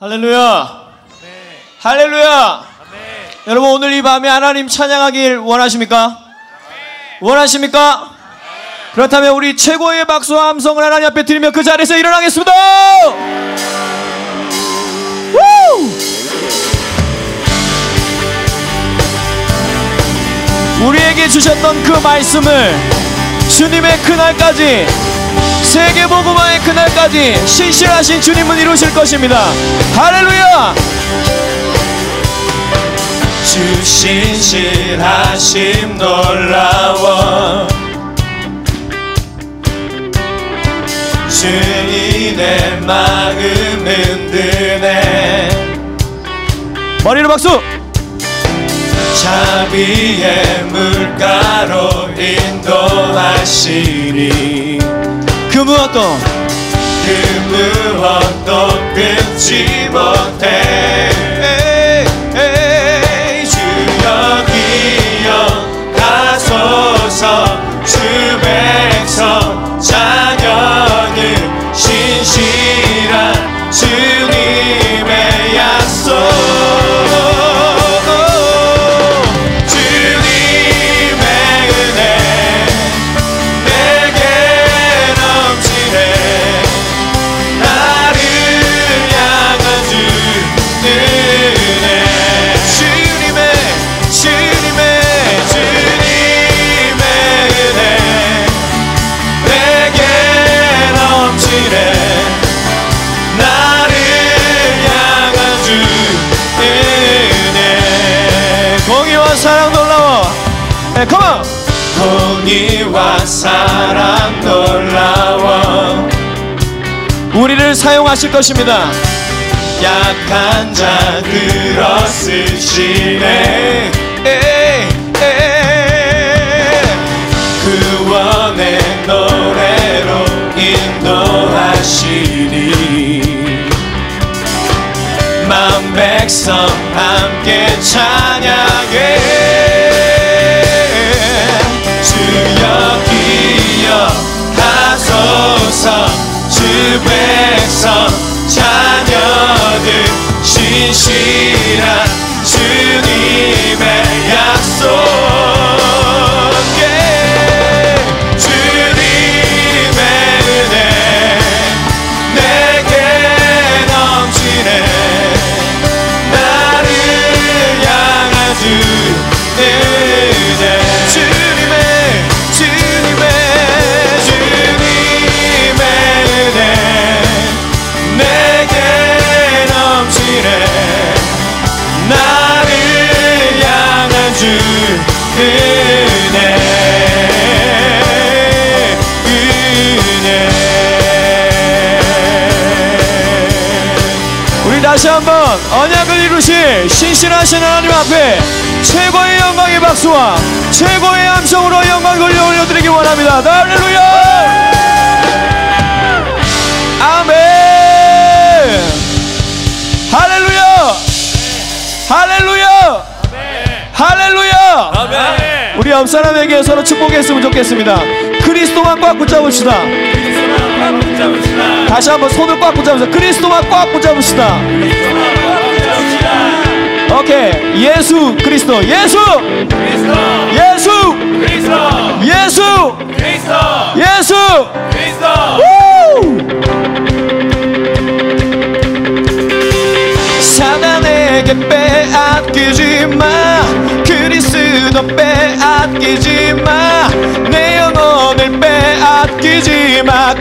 할렐루야. 할렐루야. 여러분 오늘 이 밤에 하나님 찬양하길 원하십니까? 원하십니까? 그렇다면 우리 최고의 박수와 함성을 하나님 앞에 드리며 그 자리에서 일어나겠습니다. 우! 우리에게 주셨던 그 말씀을 주님의 그날까지 세계복음화의 그날까지 신실하신 주님은 이루실 것입니다. 할렐루야! 주 신실하심 놀라워 주인의 마음 흔드네 머리로 박수 자비의 물가로 인도하시니 그 무엇도 그 무엇도 끊지 못해 네, 컴온 공의와 사랑 놀라워. 우리를 사용하실 것입니다. 약한 자 들어 쓰시네 에이, 에이. 구원의 노래로 인도하시니 만 백성 함께 찬양해 기여 하소서 주 백성 자녀들 신실한 주님의 약속 다시 한번 언약을 이루실 신실하신 하나님 앞에 최고의 영광의 박수와 최고의 함성으로 영광 돌려 올려드리기 원합니다. 할렐루야! 옆 사람에게 서로 축복했으면 좋겠습니다. 그리스도만 꽉 붙잡읍시다. 다시 한번 손을 꽉 붙잡으세요. 그리스도만 꽉 붙잡읍시다. 오케이. 예수 그리스도. 예수! 예수! 예수! 예수! 우! 사단에게 빼앗기지 마 그리스도 빼앗기지 마 내 영혼을 빼앗기지 마.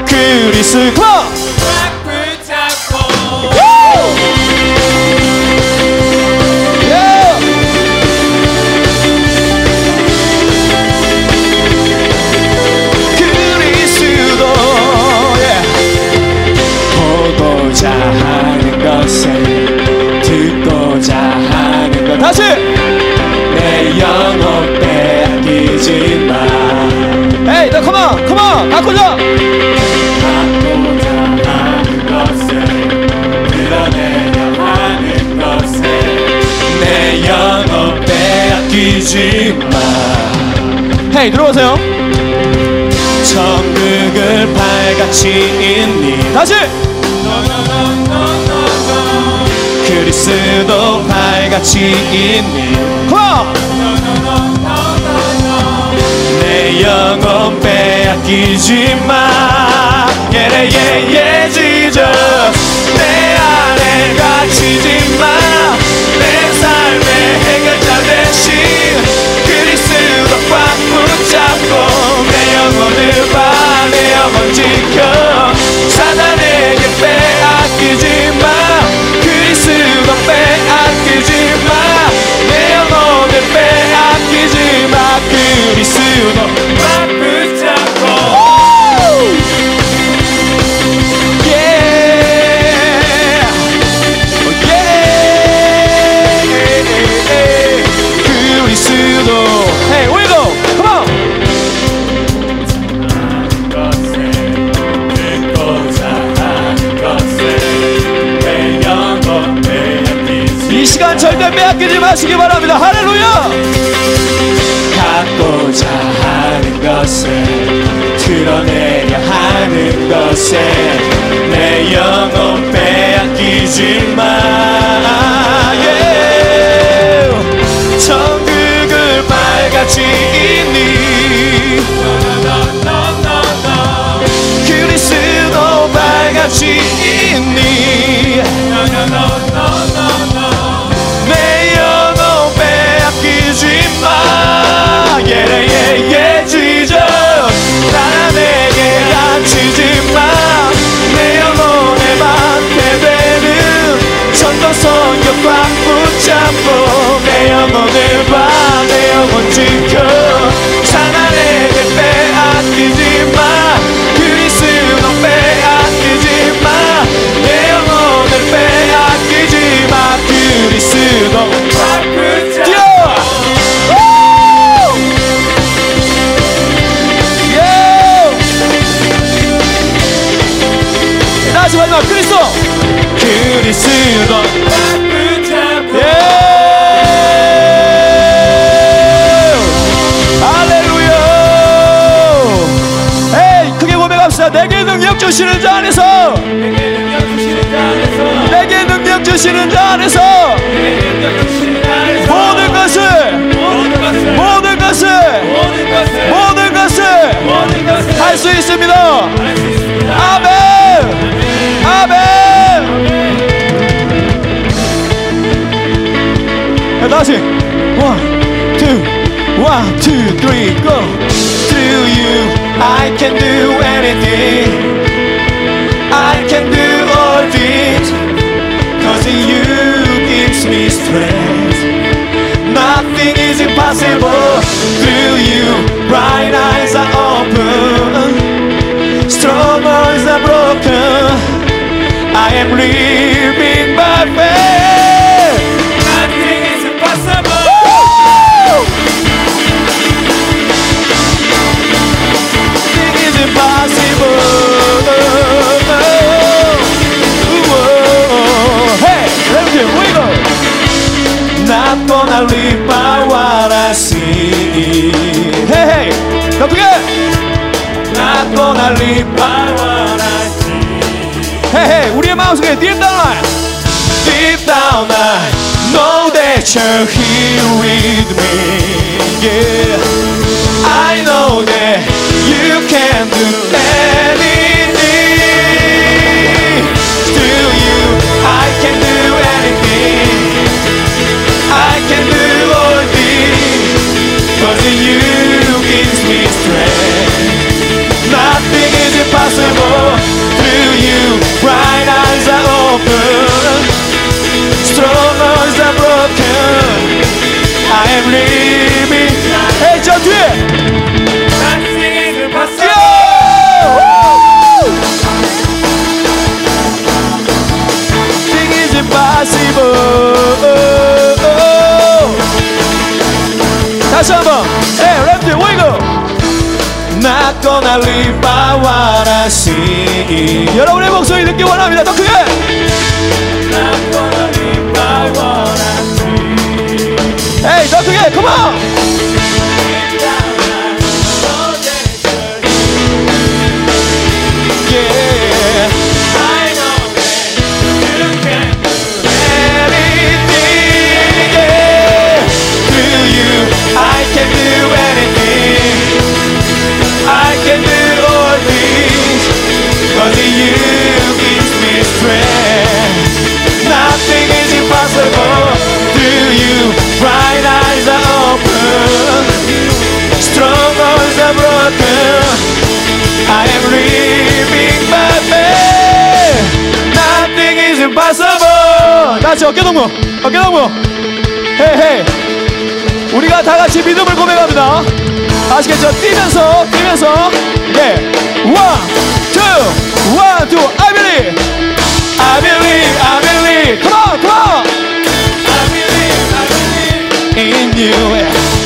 예! 그리스도 예. 보고자 하는 것을 듣고자 하는 것. 다시! 내 영혼 빼앗기지 마. 에이 너 컴온 컴온 바꾸자 바꾸자 하는 것을 드러내려 하는 것을. 내 영혼 빼앗기지 마. 헤이 들어보세요. 천국을 발같이 있니? 다시. 그리스도 발같이 있니 내 영혼 빼앗기지 마. 예레 예예 지저 내 안에 갇히지 마내 삶의 해결자 대신 그리스도 꽉 붙잡고 내 영혼을 봐내 영혼 지켜. 사단에게 빼 절대 빼앗기지 마시기 바랍니다. 할렐루야! 갖고자 것을 드러내려 하는 것에 내 영혼 빼앗기지 마. 예. 천국을 있니 그리스도 발같이 있니 내 영혼 빼앗기지 마 예예예 지켜. 사단에게 빼앗기지 마. 그리스도 빼앗기지 마내 영혼을 빼앗기지 마. 그리스도 다시 마지막 그리스도! 그리스도 주시는 자 안에서! 내게 능력 주시는 자 안에서! 모든 것을! 모든 것을! 모든 것을! 할 수 있습니다! 아멘! 아멘! 자, 다시. one two go through you I can do anything me strength Nothing is impossible. Through you Bright eyes are open. Strong arms are broken. I am living 크게 Not gonna live by what I see Hey, hey, 우리의 마음속에 deep down line Deep down I know that you're here with me Yeah I know that you can do anything Cause you gives me strength Nothing is impossible through you Bright eyes are open Strong arms are broken I am living Hey 저 뒤에 Nothing is impossible I see 여러분의 목소리 듣기 원합니다 더 크게 I see Hey 더 크게 come on Struggles are broken. I am living my faith. Nothing is impossible. 다시 어깨 동무, 어깨 동무. 헤이 헤이. 우리가 다 같이 믿음을 고백합니다. 아시겠죠? 뛰면서, 뛰면서. 예. One, two, one, two. I believe. I believe. I believe. Come on, come on. In you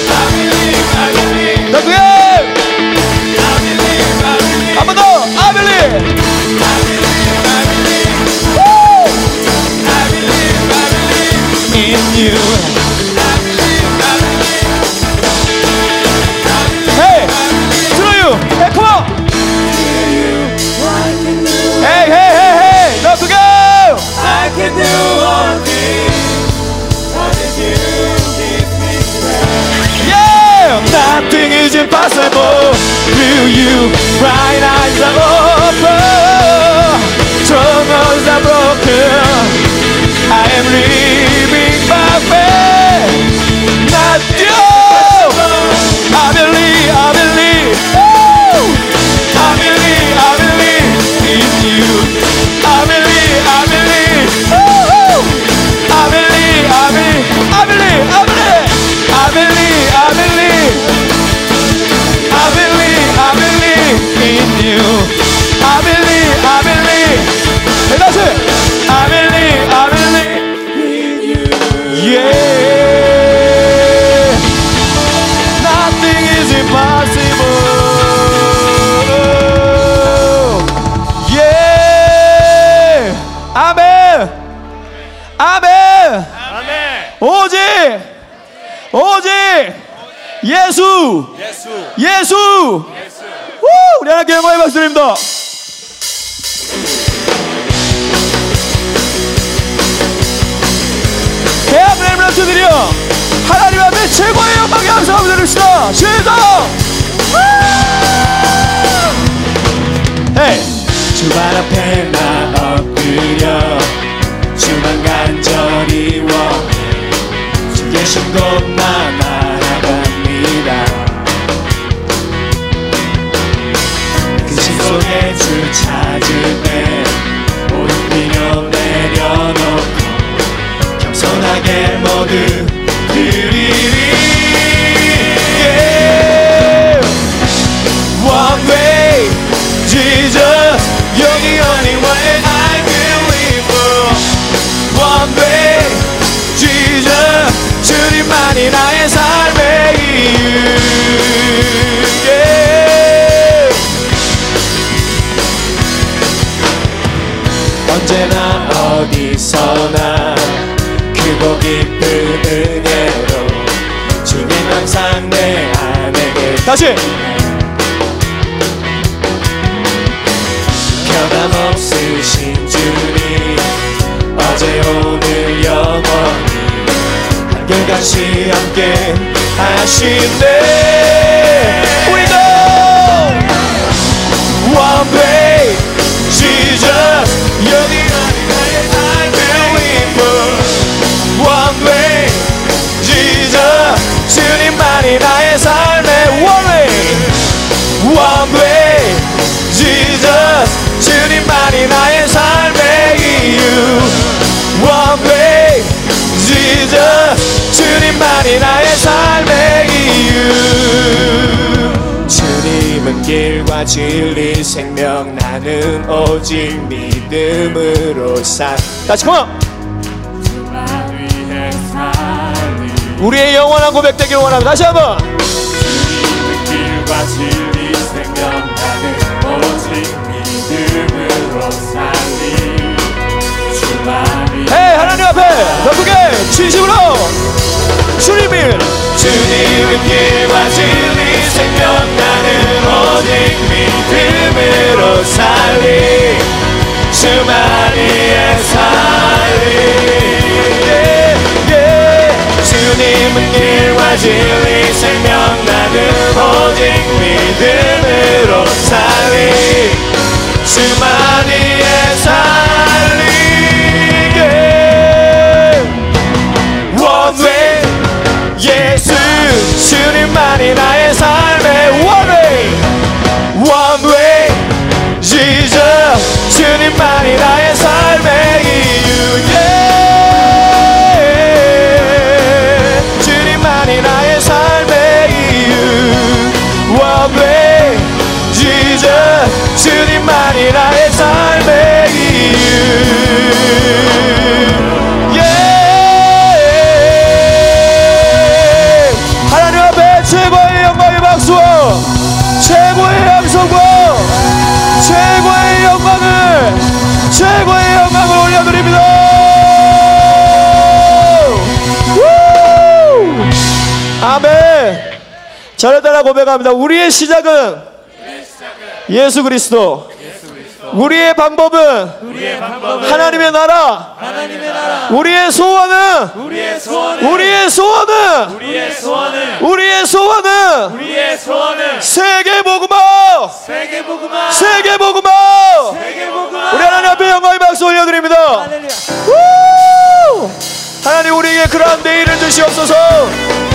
impossible. Through you, bright eyes are open. Strongholds are broken. I am living by faith. Not you. I believe, I believe. Woo! I believe, I believe in you. I believe, I believe. Woo! I believe, I believe, I believe, I believe. 우리 하나님께 영광의 박수 드립니다. 대학 렘런트들이여 하나님 앞에 최고의 영광의 감사함을 드립시다. 시작! 주발 앞에 나 엎드려 주만 간절히 원해. 주 계신 곳만 속에 주 찾을 때 모든 비려 내려놓고 겸손하게 모두 어디서나 크고 깊은 은혜로 주님 항상 내 안에 계시 다시. 변함없으신 주님 어제 오늘 영원히 한결같이 함께 하시네 우리도 One way, Jesus, the One way, Jesus, 주님만이 나의 삶의 이유. One way, Jesus, 주님만이 나의 삶의 이유. 주님은 길과 진리 생명 나는 오직 믿음으로 살 다시 살리 우리의 영원한 고백 되길 원합니다. 다시 한번. 하나님 앞에 진심으로 주님을 주님은 길과 진리 생명 나는 오직 믿음으로 살리 주만이의 살리. 주님은 길과 진리 생명 나는 오직 믿음으로 살리. 주만이의 살리 One way 예수 주님만이 나의 삶의 One way Jesus 주님만이 나의 way Jesus 주님만이 나의 삶의 이유. 예. 하나님 앞에 최고의 영광의 박수와 최고의 감성과 최고의 영광을 최고의 영광을 올려드립니다. 따라 고백합니다. 우리의 시작은 예수 그리스도. 우리의 방법은 우리의 방법은 하나님의 나라. 하나님의 나라 우리의 소원은 우리의 소원은 우리의 소원은 우리의 소원은 우리의 소원은 우리의 소원은 세계 복음화. 세계 복음화 세계 복음화. 세계 복음화 우리 하나님 앞에 영광의 박수 올려드립니다. 하나님 우리에게 그러한 내일을 주시옵소서.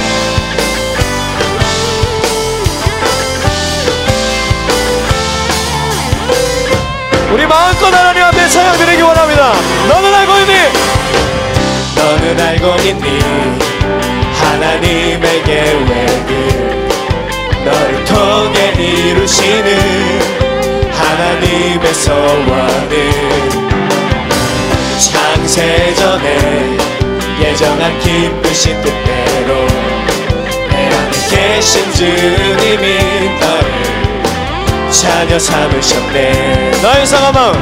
우리 마음껏 하나님 앞에 찬양 드리기 원합니다. 너는 알고 있니? 너는 알고 있니 하나님의 계획을 너를 통해 이루시는 하나님의 소원은 창세전에 예정한 기쁘신 뜻대로 내 안에 계신 주님이 너를 자녀 삼으셨네. 너의 상한 마음,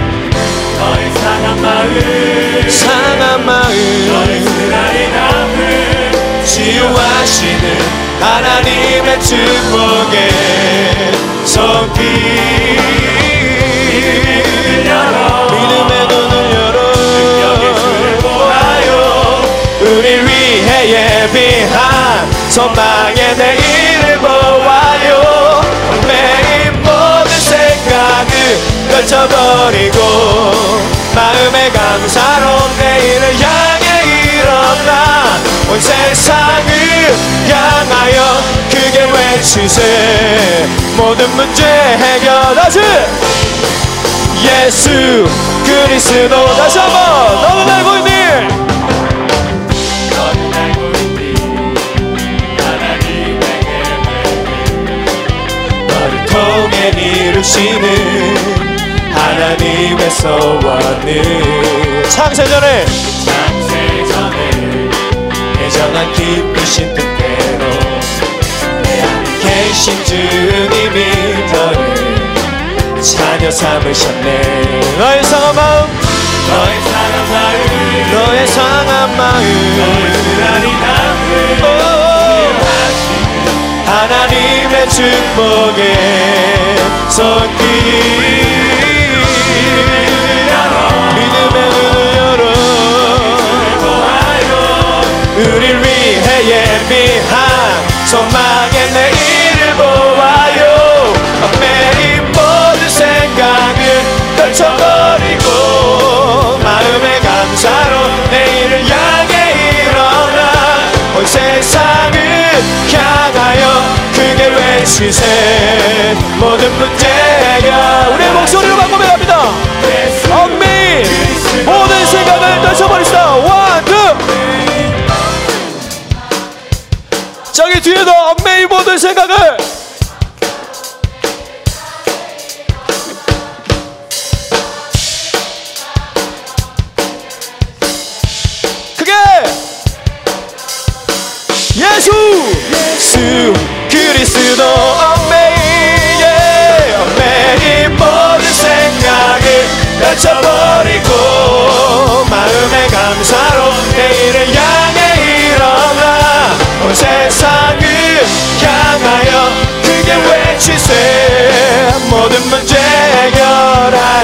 너의 상한 마음. 상한 너의 마음, 쓰라린 아픔 치유하시는 하나님의 축복에 손길 열어 믿음의 눈을 열어. 보아요. 우릴 위해 예비한 소망의 내일을 보아 생각을 걸쳐버리고 마음의 감사로 내일을 향해 일어나 온 세상을 향하여 크게 외치세. 모든 문제 해결하시 예수 그리스도 다시 한번 너는 알고 있니? 통해 이루시는 하나님의 소원을 창세전에 창세전에 예정한 기쁘신 뜻대로 내 안에 계신 주님이 너를 자녀 삼으셨네. 너의 상한 마음 너의 사랑 마음 너의 상한 너의 마음 아픔 오, 하시는 하나님의 축복에 손길 우릴 위해 예비한 소망의 내일을 보아요. 매일 모든 생각을 떨쳐버리고 마음의 감사로 내일을 향해 일어나 온 세상을 향하여 크게 외치세. 모든 문제 해결 우리의 목소리로 바꿔갑니다. 얽매인 모든 생각을 떨쳐버립시다. One, two 얽매인 모든 생각을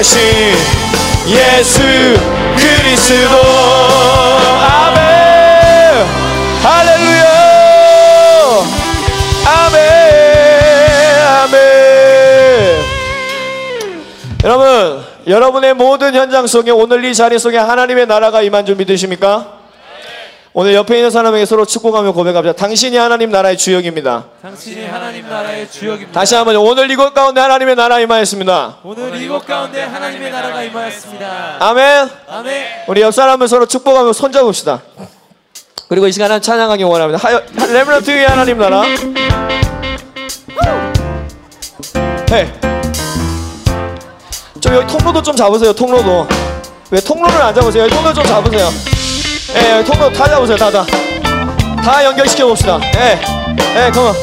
하신 예수 그리스도. 아멘. 할렐루야. 아멘. 아멘. 여러분 여러분의 모든 현장 속에 오늘 이 자리 속에 하나님의 나라가 임한 줄 믿으십니까? 오늘 옆에 있는 사람에게 서로 축복하며 고백합시다. 당신이 하나님 나라의 주역입니다. 당신이 하나님 나라의 주역입니다. 다시 한번 오늘 이곳 가운데 하나님의 나라 임하였습니다. 오늘 이곳 가운데 하나님의 나라가 임하였습니다. 아멘. 아멘. 우리 옆 사람을 서로 축복하며 손잡읍시다. 그리고 이 시간은 찬양하기 원합니다. 하여 레브런트의 하나님 나라. 네. 좀 여기 통로도 좀 잡으세요. 통로도. 왜 통로를 안 잡으세요? 통로 좀 잡으세요. 예, 여기 통로 다 잡으세요, 다, 다. 다 연결시켜 봅시다. 예, 예, 컴온.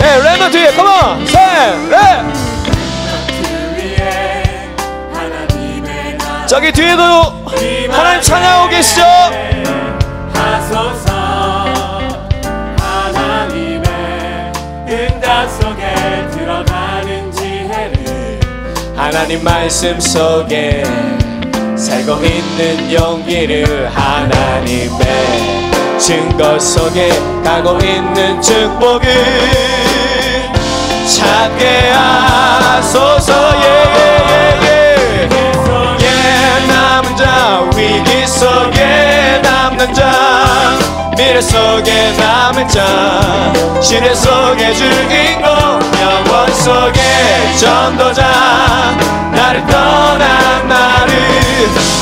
예, 랜더 뒤에, 컴온! 셋, 넷! 저기 뒤에도 하나님 찬양하고 계시죠? 하나님 말씀 속에 살고 있는 용기를 하나님의 증거 속에 가고 있는 축복을 찾게 하소서. 예예예 예 예 남은 자 위기 속에 남는 자 미래 속에 남 은자 시대 속의 주인공 영원 속의 전도자 나를 떠난 나를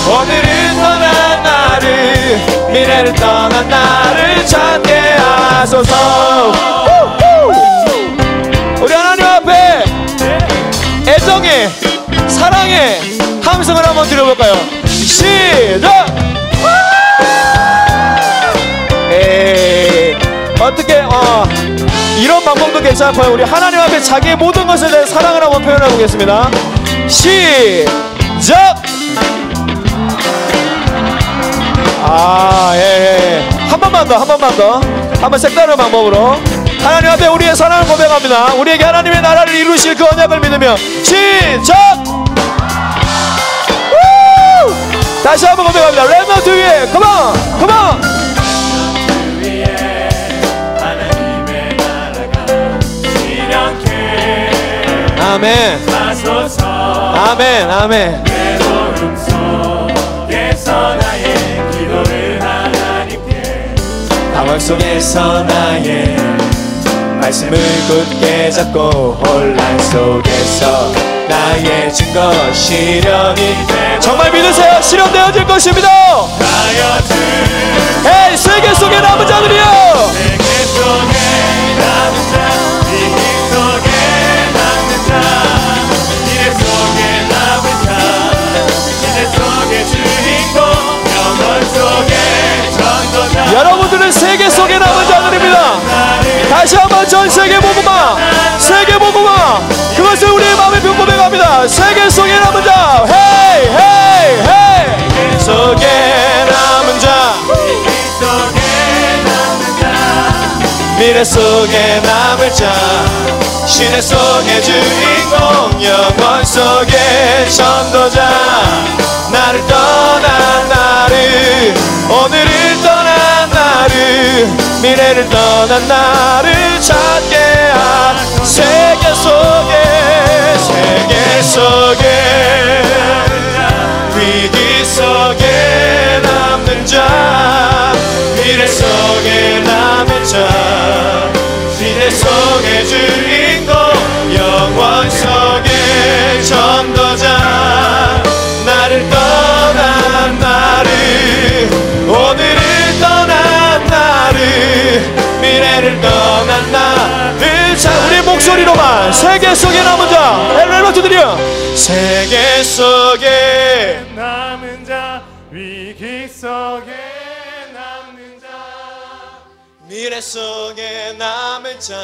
오늘을 떠난 나를 미래를 떠난 나를 찾게 하소서 우리 하나님 앞에 애정의 사랑의 함성을 한번 들어볼까요? 시작! 에이, 어떻게 어 이런 방법도 괜찮고요. 우리 하나님 앞에 자기의 모든 것에 대해 사랑을 한번 표현해 보겠습니다. 시작! 아, 예, 예. 한 번만 더, 한 번만 더. 한번 색다른 방법으로. 하나님 앞에 우리의 사랑을 고백합니다. 우리에게 하나님의 나라를 이루실 그 언약을 믿으며 시작! 우! 다시 한번 고백합니다. 랩너트 위에, 컴온! 컴온! 아멘, 아멘, 아멘. 방황 속에서 나의 말씀을 굳게 잡고 혼란 속에서 나의 증거 실현이 돼 정말 믿으세요. 실현되어질 것입니다. 에이 세계 속에 남은 자들이요 세계 속에 남은 자 세계 속에 남은 자들입니다. 다시 한번 전 세계 복음화 세계 복음화 그것을 우리의 마음에 고백합니다. 세계 속에 남은 자 헤이 헤이 헤이. 속에 미래 속에 남을 자 시대 속의 주인공 영원 속의 전도자. 나를 떠난 나를 오늘을 떠난 나를 미래를 떠난 나를 찾게 한 세계 속에 세계 속에 목소리로만 세계 속에 남은 자 엘레버트 드려 세계 속에 남은 자 위기 속에 남는 자. 미래 속에 남은 자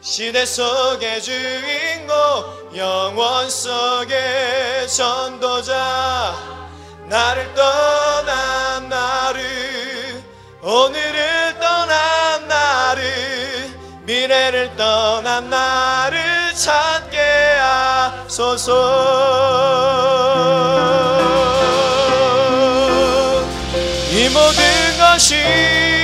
시대 속의 주인공 영원 속의 전도자. 나를 떠난 나를 오늘을 떠난 나를 미래를 떠난 나를 찾게 하소서. 이 모든 것이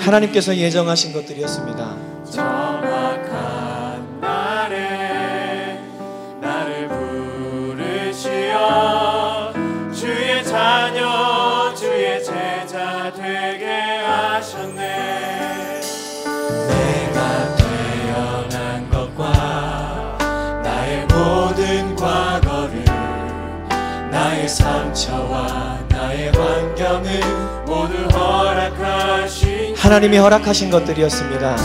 하나님께서 예정하신 것들이었습니다. 정확한 날에 나를 부르시어 주의 자녀 주의 제자 되 하나님이 허락하신 것들이었습니다.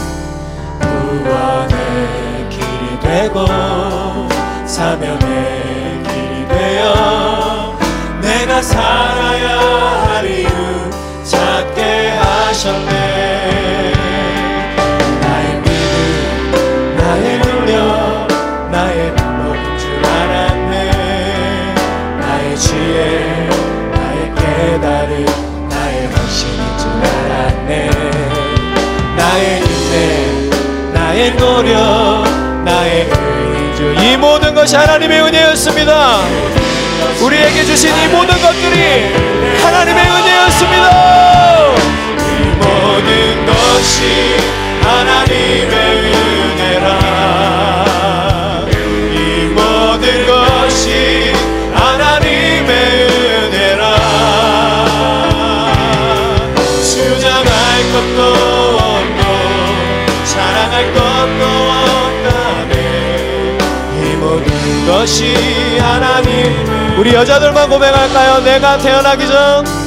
구원의 길이 되고 사명의 길이 되어 내가 살아야 할 이유 찾게 하셨네. 나의 깨달음 나의 확신인 줄 알았네 나의 인내 나의 노력 나의 의주 이 모든 것이 하나님의 은혜였습니다. 우리에게 주신 이 모든 것들이 하나님의 은혜였습니다. 이 모든 것이 하나님의 은혜라 이 모든 것이 하나님의 은혜라 주장할 것도 할 것도 없다네 이 모든 것이 하나님의 우리 여자들만 고백할까요? 내가 태어나기 전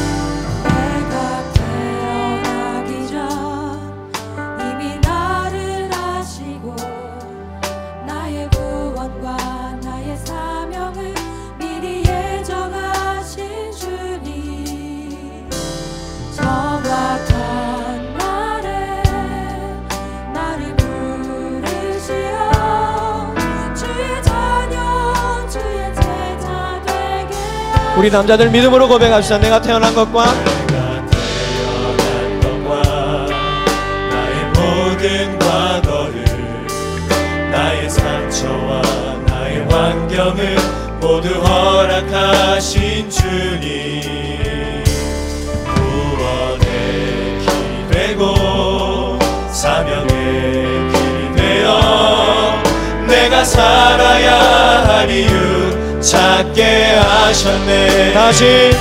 우리 남자들 믿음으로 고백합시다. 내가 태어난 것과 내가 태어난 것과 나의 모든 과거를 나의 상처와 나의 환경을 모두 허락하신 주님 구원의 길이 되고 사명의 길이 되어 내가 살아야 할 이유 찾게 하셨네. 다시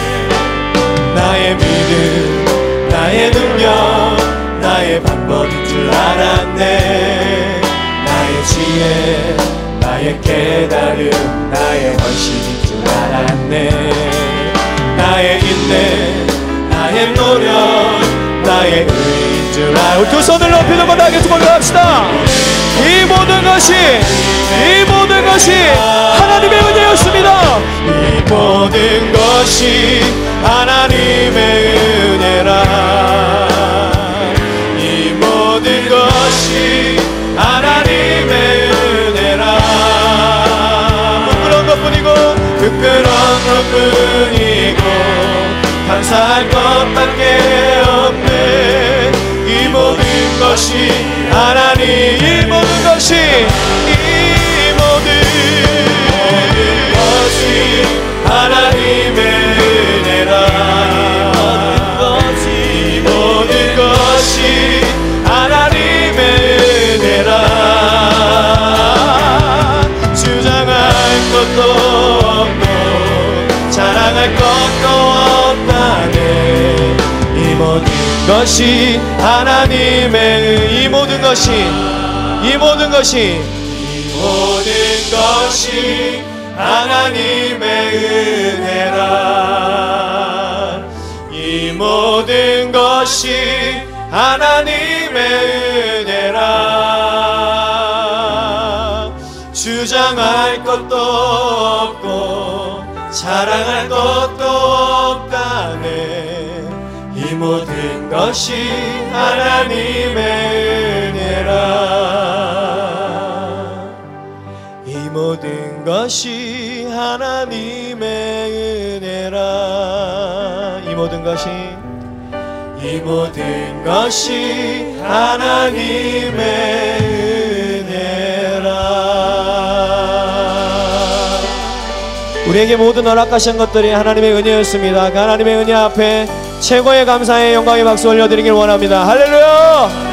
나의 믿음 나의 능력 나의 방법인 줄 알았네. 나의 지혜 나의 깨달음 나의 헌신인 줄 알았네. 나의 인내 나의 노력 나의 의인 줄 알았네 두 손을 높이 들고 다 같이 고백합시다. 이 모든 것이 이 모든 것이 하나님의 은혜였습니다. 이 모든 것이 하나님의 은혜라 이 모든 것이 하나님의 은혜라 부끄러운 것뿐이고 부끄러운 것뿐이고 감사할 것밖에 모든 것이 하나님 이 모든 것이 이 모든 것이 하나님의 은혜라. 이 모든 것이 하나님의 은혜라. 주장할 것도 없고 자랑할 것도 것이 하나님의 이 모든 것이 이 모든 것이 이 모든 것이 하나님의 은혜라. 이 모든 것이 하나님의 은혜라. 주장할 것도 없고 자랑할 것도 것이 하나님의 은혜라. 이 모든 것이 하나님의 은혜라. 이 모든 것이 이 모든 것이 하나님의 은혜라. 우리에게 모든 허락하신 것들이 하나님의 은혜였습니다. 그 하나님의 은혜 앞에 최고의 감사의 영광의 박수 올려드리길 원합니다. 할렐루야!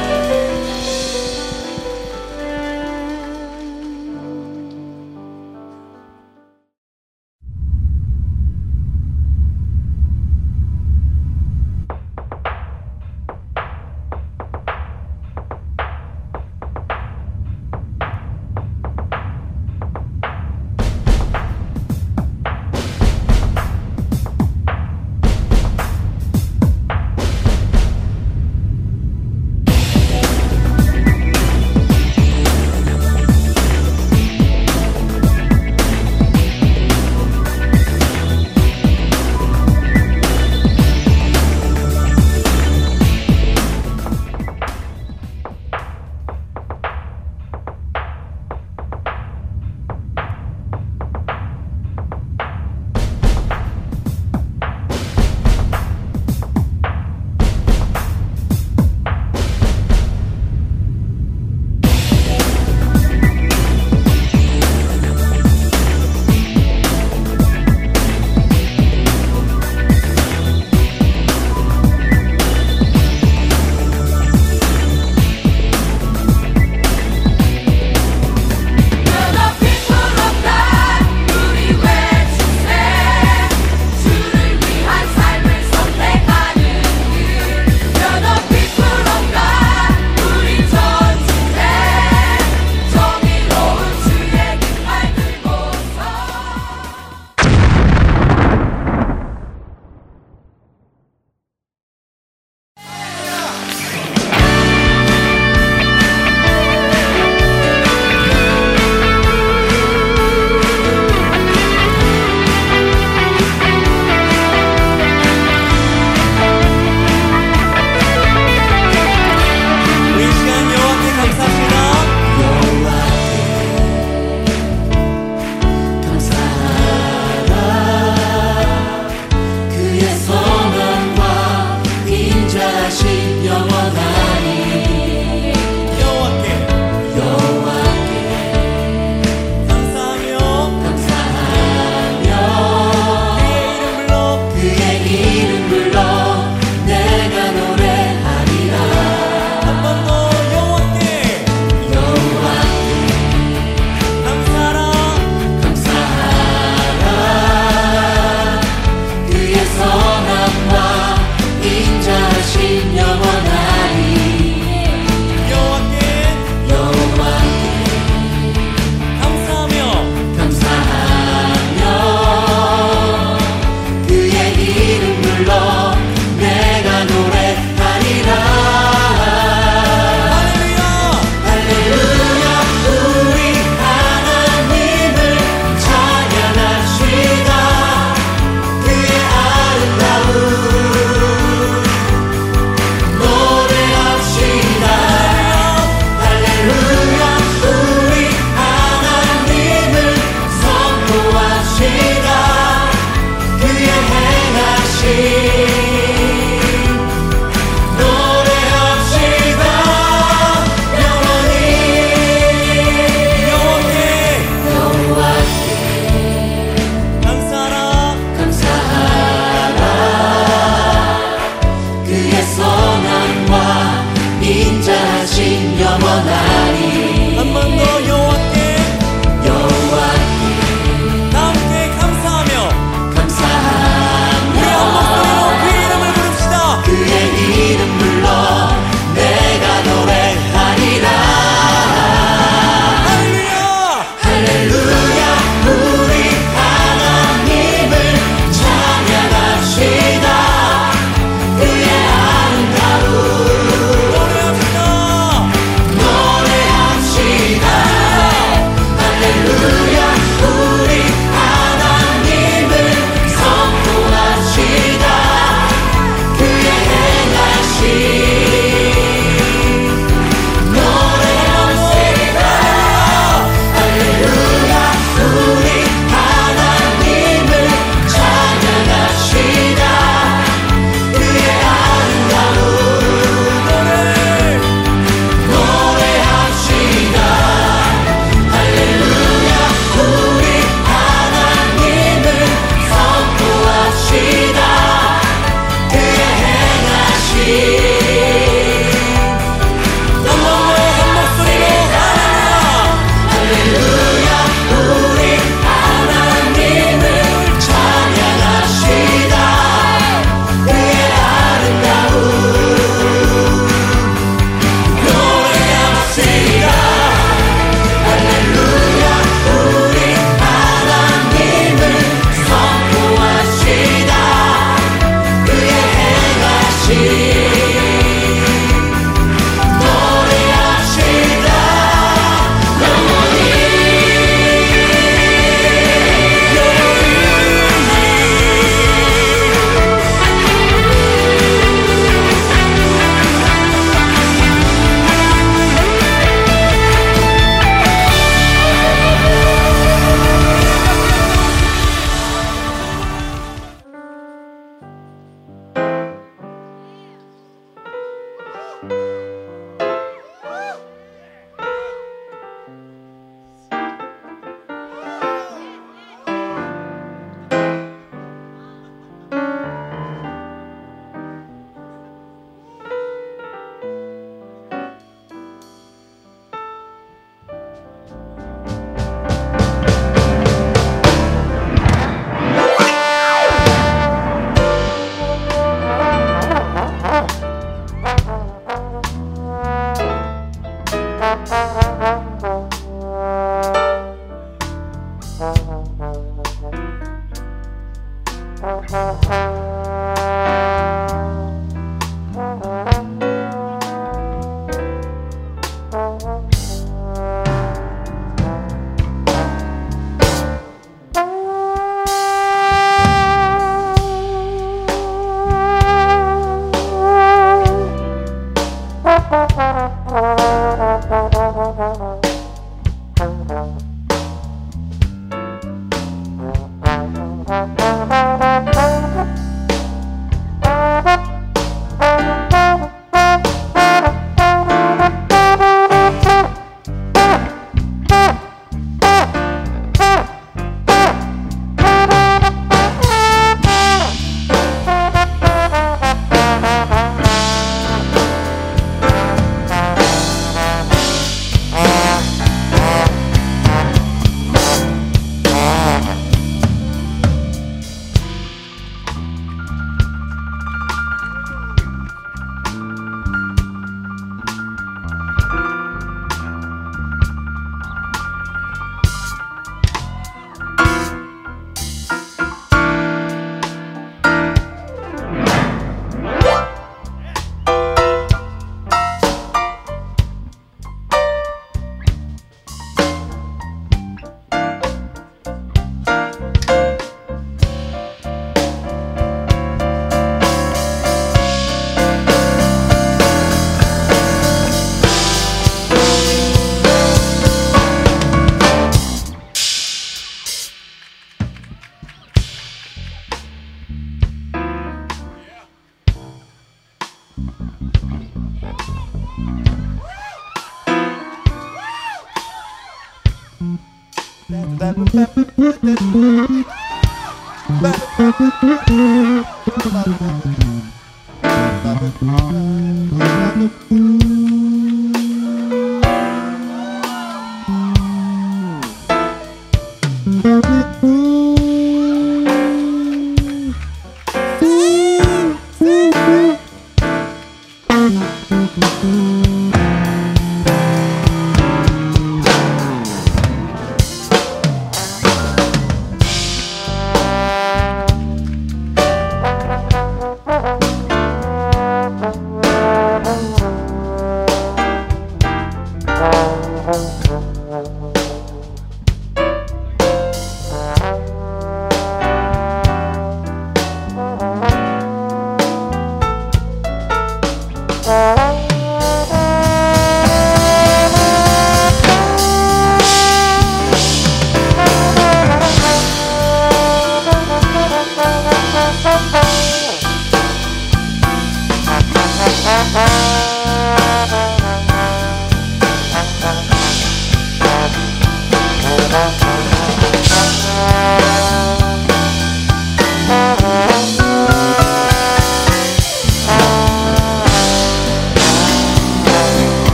Bye.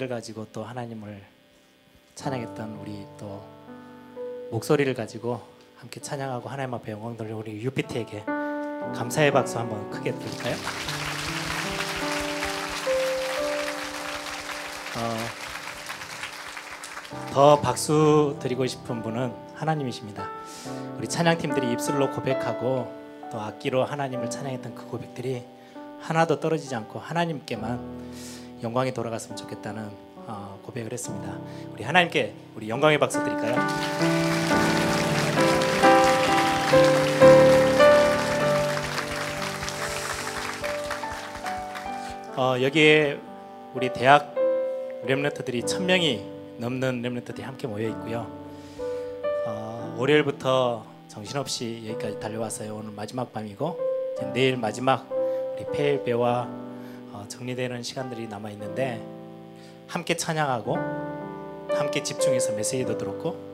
악기를 가지고 또 하나님을 찬양했던 우리 또 목소리를 가지고 함께 찬양하고 하나님 앞에 영광 돌려 우리 UPT에게 감사의 박수 한번 크게 드릴까요? 어, 더 박수 드리고 싶은 분은 하나님이십니다. 우리 찬양팀들이 입술로 고백하고 또 악기로 하나님을 찬양했던 그 고백들이 하나도 떨어지지 않고 하나님께만 영광이 돌아갔으면 좋겠다는 어, 고백을 했습니다. 우리 하나님께 우리 영광의 박수 드릴까요? 어, 여기에 우리 대학 렘넌트들이 천 명이 넘는 렘넌트들이 함께 모여 있고요. 어, 월요일부터 정신없이 여기까지 달려왔어요. 오늘 마지막 밤이고 내일 마지막 우리 어, 정리되는 시간들이 남아 있는데 함께 찬양하고 함께 집중해서 메시지도 들었고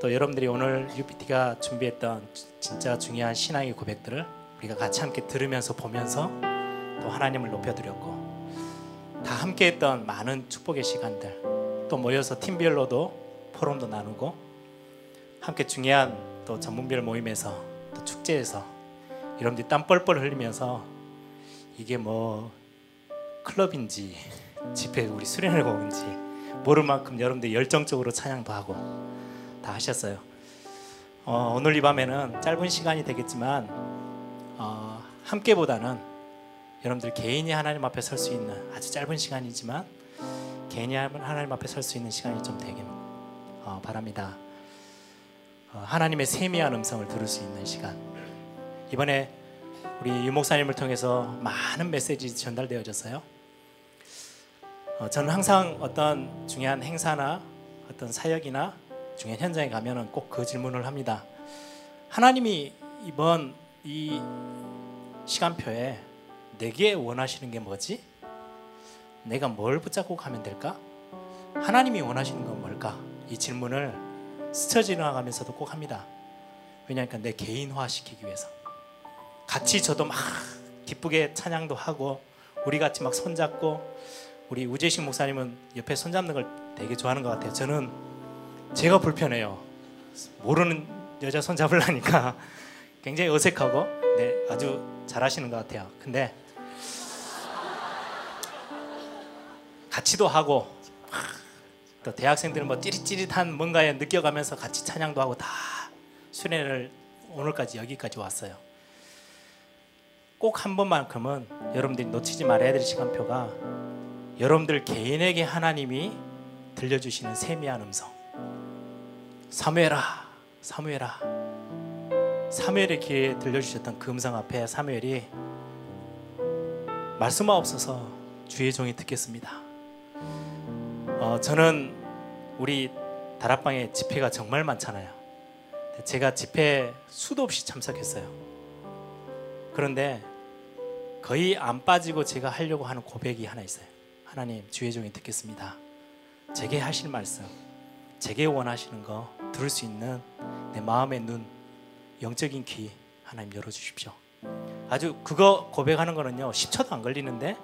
또 여러분들이 오늘 UPT가 준비했던 지- 진짜 중요한 신앙의 고백들을 우리가 같이 함께 들으면서 보면서 또 하나님을 높여드렸고 다 함께했던 많은 축복의 시간들 또 모여서 팀별로도 포럼도 나누고 함께 중요한 또 전문별 모임에서 또 축제에서 여러분들이 땀 뻘뻘 흘리면서 이게 뭐 클럽인지 집회 우리 수련회 공인지 모를 만큼 여러분들 열정적으로 찬양도 하고 다 하셨어요. 어, 오늘 이 밤에는 짧은 시간이 되겠지만 어, 함께보다는 여러분들 개인이 하나님 앞에 설 수 있는 아주 짧은 시간이지만 개인이 하나님 앞에 설 수 있는 시간이 좀 되길 어, 바랍니다. 어, 하나님의 세미한 음성을 들을 수 있는 시간. 이번에 우리 유 목사님을 통해서 많은 메시지 전달되어졌어요. 어, 저는 항상 어떤 중요한 행사나 어떤 사역이나 중요한 현장에 가면은 꼭 그 질문을 합니다. 하나님이 이번 이 시간표에 내게 원하시는 게 뭐지? 내가 뭘 붙잡고 가면 될까? 하나님이 원하시는 건 뭘까? 이 질문을 스쳐 지나가면서도 꼭 합니다. 왜냐하면 내 개인화 시키기 위해서. 같이 저도 막 기쁘게 찬양도 하고 우리 같이 막 손잡고 우리 우재식 목사님은 옆에 손잡는 걸 되게 좋아하는 것 같아요. 저는 제가 불편해요. 모르는 여자 손잡으려니까 굉장히 어색하고 네 아주 잘하시는 것 같아요. 근데 같이도 하고 또 대학생들은 뭐 찌릿찌릿한 뭔가에 느껴가면서 같이 찬양도 하고 다 수련회를 오늘까지 여기까지 왔어요. 꼭 한 번만큼은 여러분들이 놓치지 말아야 될 시간표가 여러분들 개인에게 하나님이 들려주시는 세미한 음성. 사무엘아, 사무엘아. 사무엘의 귀에 들려주셨던 그 음성 앞에 사무엘이 말씀하옵소서 주의 종이 듣겠습니다. 어, 저는 우리 다락방에 집회가 정말 많잖아요. 제가 집회 수도 없이 참석했어요. 그런데 거의 안 빠지고 제가 하려고 하는 고백이 하나 있어요. 하나님 주의 종이 듣겠습니다. 제게 하실 말씀, 제게 원하시는 거 들을 수 있는 내 마음의 눈, 영적인 귀 하나님 열어주십시오. 아주 그거 고백하는 거는요 10초도 안 걸리는데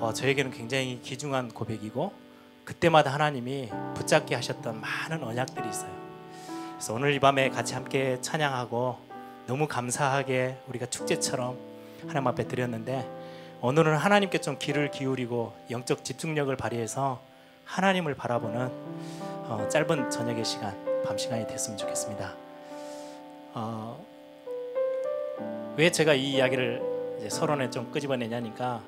어, 저에게는 굉장히 귀중한 고백이고 그때마다 하나님이 붙잡게 하셨던 많은 언약들이 있어요. 그래서 오늘 이 밤에 같이 함께 찬양하고 너무 감사하게 우리가 축제처럼 하나님 앞에 드렸는데 오늘은 하나님께 좀 귀를 기울이고 영적 집중력을 발휘해서 하나님을 바라보는 어, 짧은 저녁의 시간, 밤 시간이 됐으면 좋겠습니다. 어, 왜 제가 이 이야기를 서론에 좀 끄집어내냐니까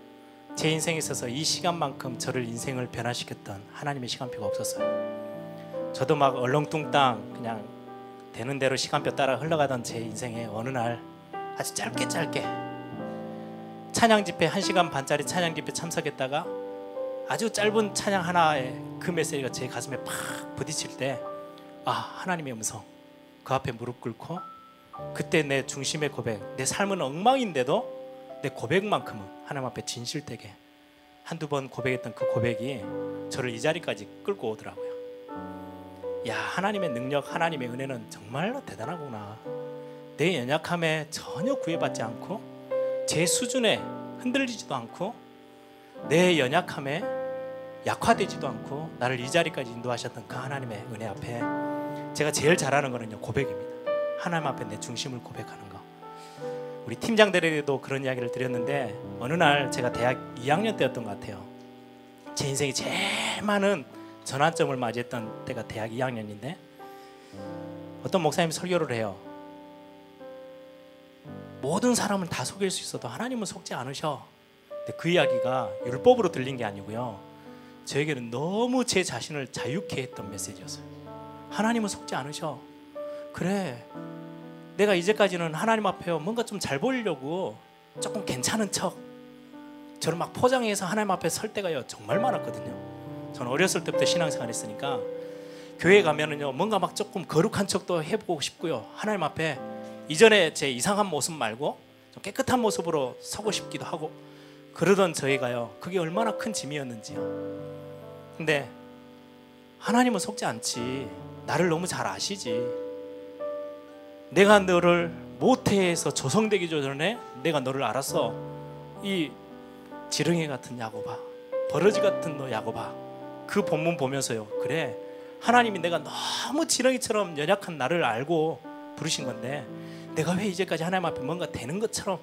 제 인생에 있어서 이 시간만큼 저를 인생을 변화시켰던 하나님의 시간표가 없었어요. 저도 막 얼렁뚱땅 그냥 되는 대로 시간표 따라 흘러가던 제 인생에 어느 날 아주 짧게 짧게 찬양 집회 1시간 반짜리 찬양 집회 참석했다가 아주 짧은 찬양 하나에 그 메시지가 제 가슴에 팍 부딪힐 때 아, 하나님의 음성. 그 앞에 무릎 꿇고 그때 내 중심의 고백, 내 삶은 엉망인데도 내 고백만큼은 하나님 앞에 진실되게 한두 번 고백했던 그 고백이 저를 이 자리까지 끌고 오더라고요. 야, 하나님의 능력, 하나님의 은혜는 정말로 대단하구나. 내 연약함에 전혀 구애받지 않고 제 수준에 흔들리지도 않고 내 연약함에 약화되지도 않고 나를 이 자리까지 인도하셨던 그 하나님의 은혜 앞에 제가 제일 잘하는 거는요 고백입니다. 하나님 앞에 내 중심을 고백하는 거. 우리 팀장들에게도 그런 이야기를 드렸는데 어느 날 제가 대학 2학년 때였던 것 같아요. 제 인생이 제일 많은 전환점을 맞이했던 때가 대학 2학년인데 어떤 목사님이 설교를 해요. 모든 사람을 다 속일 수 있어도 하나님은 속지 않으셔. 근데 그 이야기가 율법으로 들린 게 아니고요. 저에게는 너무 제 자신을 자유케 했던 메시지였어요. 하나님은 속지 않으셔. 그래. 내가 이제까지는 하나님 앞에 뭔가 좀 잘 보이려고 조금 괜찮은 척 저를 막 포장해서 하나님 앞에 설 때가요 정말 많았거든요. 저는 어렸을 때부터 신앙생활 했으니까 교회 가면은요 뭔가 막 조금 거룩한 척도 해보고 싶고요 하나님 앞에 이전에 제 이상한 모습 말고 좀 깨끗한 모습으로 서고 싶기도 하고 그러던 저희가요 그게 얼마나 큰 짐이었는지요. 근데 하나님은 속지 않지 나를 너무 잘 아시지. 내가 너를 모태에서 조성되기 전에 내가 너를 알았어. 이 지렁이 같은 야고바, 버러지 같은 너 야고바. 그 본문 보면서요. 그래. 하나님이 내가 너무 지렁이처럼 연약한 나를 알고 부르신 건데 내가 왜 이제까지 하나님 앞에 뭔가 되는 것처럼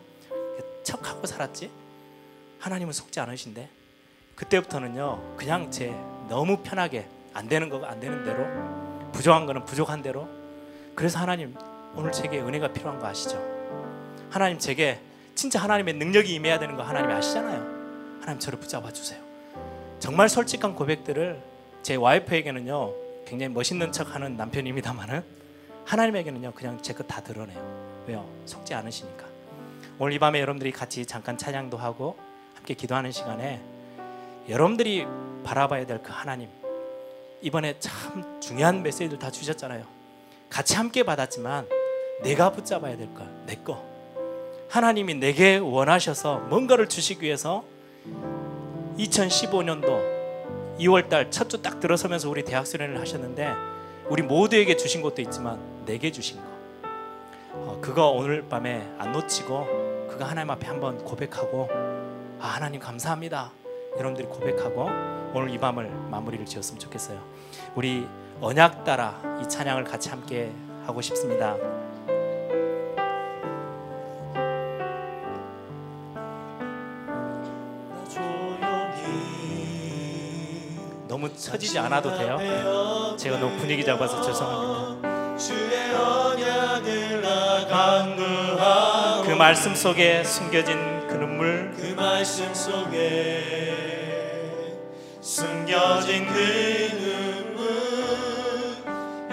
척하고 살았지? 하나님은 속지 않으신데 그때부터는요 그냥 제 너무 편하게 안 되는 거가 안 되는 대로 부족한 거는 부족한 대로 그래서 하나님 오늘 제게 은혜가 필요한 거 아시죠? 하나님 제게 진짜 하나님의 능력이 임해야 되는 거 하나님이 아시잖아요. 하나님 저를 붙잡아 주세요. 정말 솔직한 고백들을 제 와이프에게는요 굉장히 멋있는 척하는 남편입니다만은 하나님에게는요 그냥 제 것 다 드러내요. 왜요? 속지 않으시니까. 오늘 이 밤에 여러분들이 같이 잠깐 찬양도 하고 함께 기도하는 시간에 여러분들이 바라봐야 될 그 하나님 이번에 참 중요한 메시지를 다 주셨잖아요. 같이 함께 받았지만 내가 붙잡아야 될 거, 내 거. 하나님이 내게 원하셔서 뭔가를 주시기 위해서 2015년도 2월달 첫 주 딱 들어서면서 우리 대학 수련을 하셨는데 우리 모두에게 주신 것도 있지만 내게 주신 거. 어, 그거 오늘 밤에 안 놓치고 그거 하나님 앞에 한번 고백하고 아 하나님 감사합니다. 여러분들이 고백하고 오늘 이 밤을 마무리를 지었으면 좋겠어요. 우리 언약 따라 이 찬양을 같이 함께 하고 싶습니다. 너무 처지지 않아도 돼요. 제가 너무 분위기 잡아서 죄송합니다. 강구하고 그 말씀 속에 숨겨진 그 눈물. 그 말씀 속에 숨겨진 그 눈물.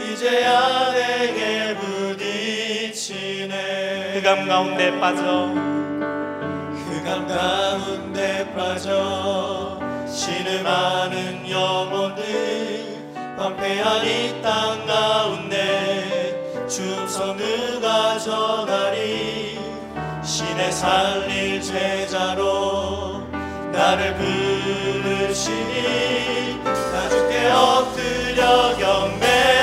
이제야 내게 부딪히네. 흑암 가운데 빠져. 흑암 가운데 빠져. 신음하는 영혼들 방패한 이 땅가 운데 충성 누가 전하리. 신의 살릴 제자로 나를 부르시니 나 주께 엎드려 경배합니다.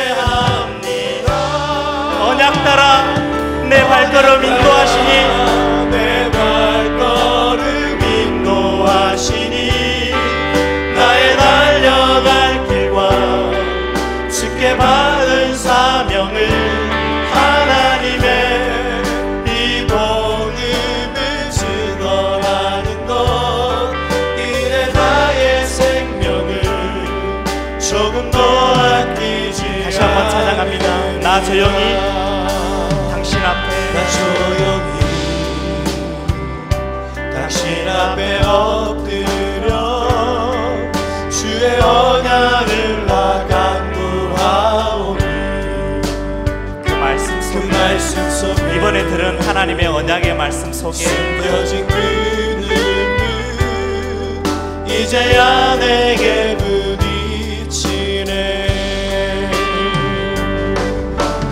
언약 따라 내 발걸음 인도하시니 속에 숨겨진 그 눈물 이제야 내게 부딪히네.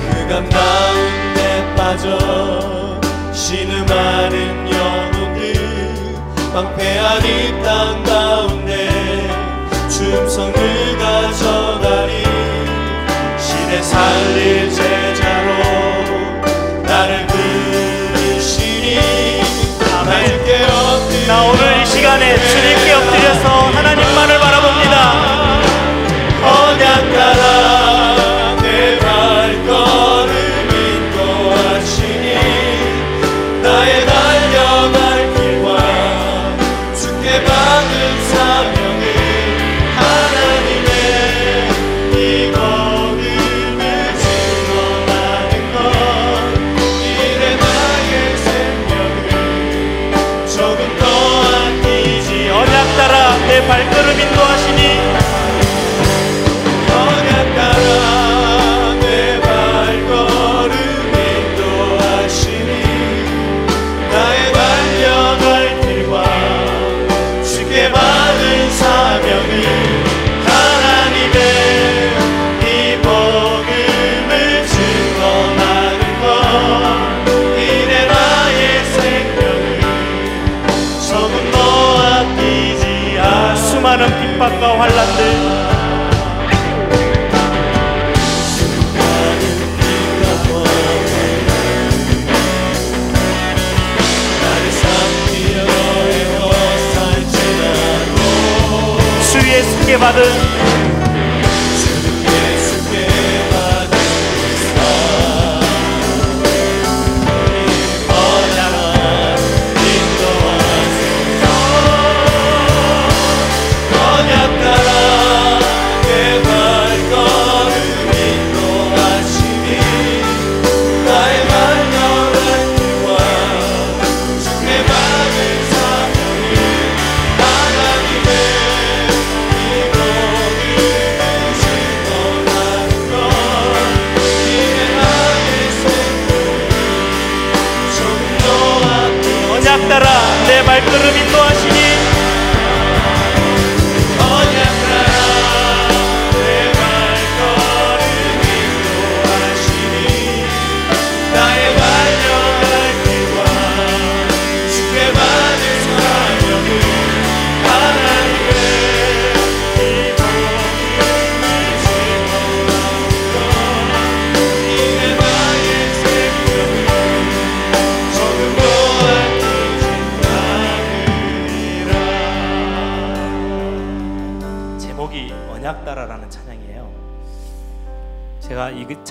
흑암 가운데 빠져 신음하는 영혼들 방패한 이 땅 가운데 춤성 누가 전하리 신의 살릴 제 나 오늘 이 시간에 주님께 엎드려서 하나님만을 주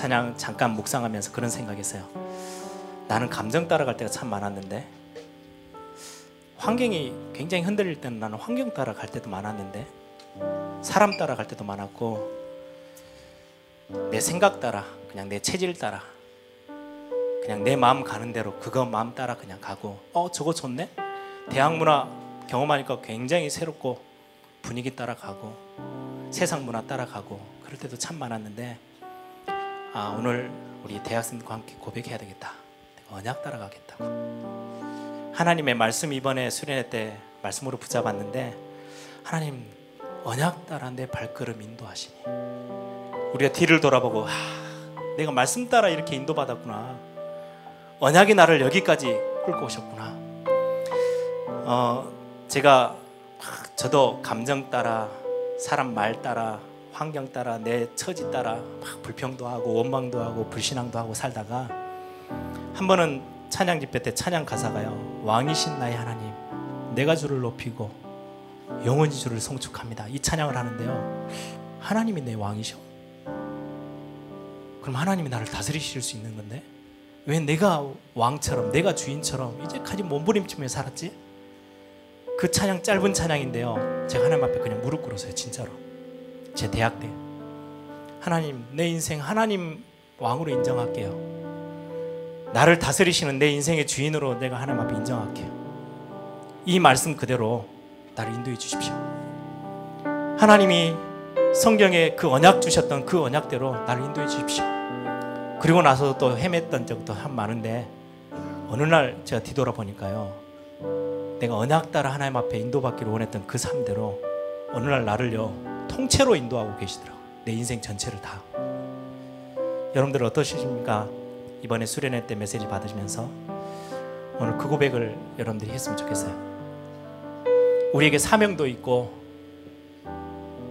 찬양 잠깐 묵상하면서 그런 생각했어요. 나는 감정 따라갈 때가 참 많았는데 환경이 굉장히 흔들릴 때는 나는 환경 따라갈 때도 많았는데 사람 따라갈 때도 많았고 내 생각 따라 그냥 내 체질 따라 그냥 내 마음 가는 대로 그거 마음 따라 그냥 가고 어 저거 좋네 대학 문화 경험하니까 굉장히 새롭고 분위기 따라 가고 세상 문화 따라 가고 그럴 때도 참 많았는데 아 오늘 우리 대학생들과 함께 고백해야 되겠다. 언약 따라가겠다고 하나님의 말씀 이번에 수련회 때 말씀으로 붙잡았는데 하나님 언약 따라 내 발걸음 인도하시니. 우리가 뒤를 돌아보고 하, 내가 말씀 따라 이렇게 인도받았구나. 언약이 나를 여기까지 끌고 오셨구나. 어, 제가 막 저도 감정 따라 사람 말 따라 환경 따라 내 처지 따라 막 불평도 하고 원망도 하고 불신앙도 하고 살다가 한 번은 찬양 집회 때 찬양 가사가요 왕이신 나의 하나님 내가 주를 높이고 영원히 주를 송축합니다 이 찬양을 하는데요 하나님이 내 왕이셔 그럼 하나님이 나를 다스리실 수 있는 건데 왜 내가 왕처럼 내가 주인처럼 이제까지 몸부림치며 살았지? 그 찬양 짧은 찬양인데요. 제가 하나님 앞에 그냥 무릎 꿇었어요. 진짜로. 제 대학 때. 하나님, 내 인생 하나님 왕으로 인정할게요. 나를 다스리시는 내 인생의 주인으로 내가 하나님 앞에 인정할게요. 이 말씀 그대로 나를 인도해 주십시오. 하나님이 성경에 그 언약 주셨던 그 언약대로 나를 인도해 주십시오. 그리고 나서 또 헤맸던 적도 한 많은데 어느 날 제가 뒤돌아 보니까요. 내가 언약 따라 하나님 앞에 인도받기를 원했던 그 삶대로 어느 날 나를요 통째로 인도하고 계시더라고요. 내 인생 전체를 다. 여러분들 어떠십니까? 이번에 수련회 때 메시지 받으시면서 오늘 그 고백을 여러분들이 했으면 좋겠어요. 우리에게 사명도 있고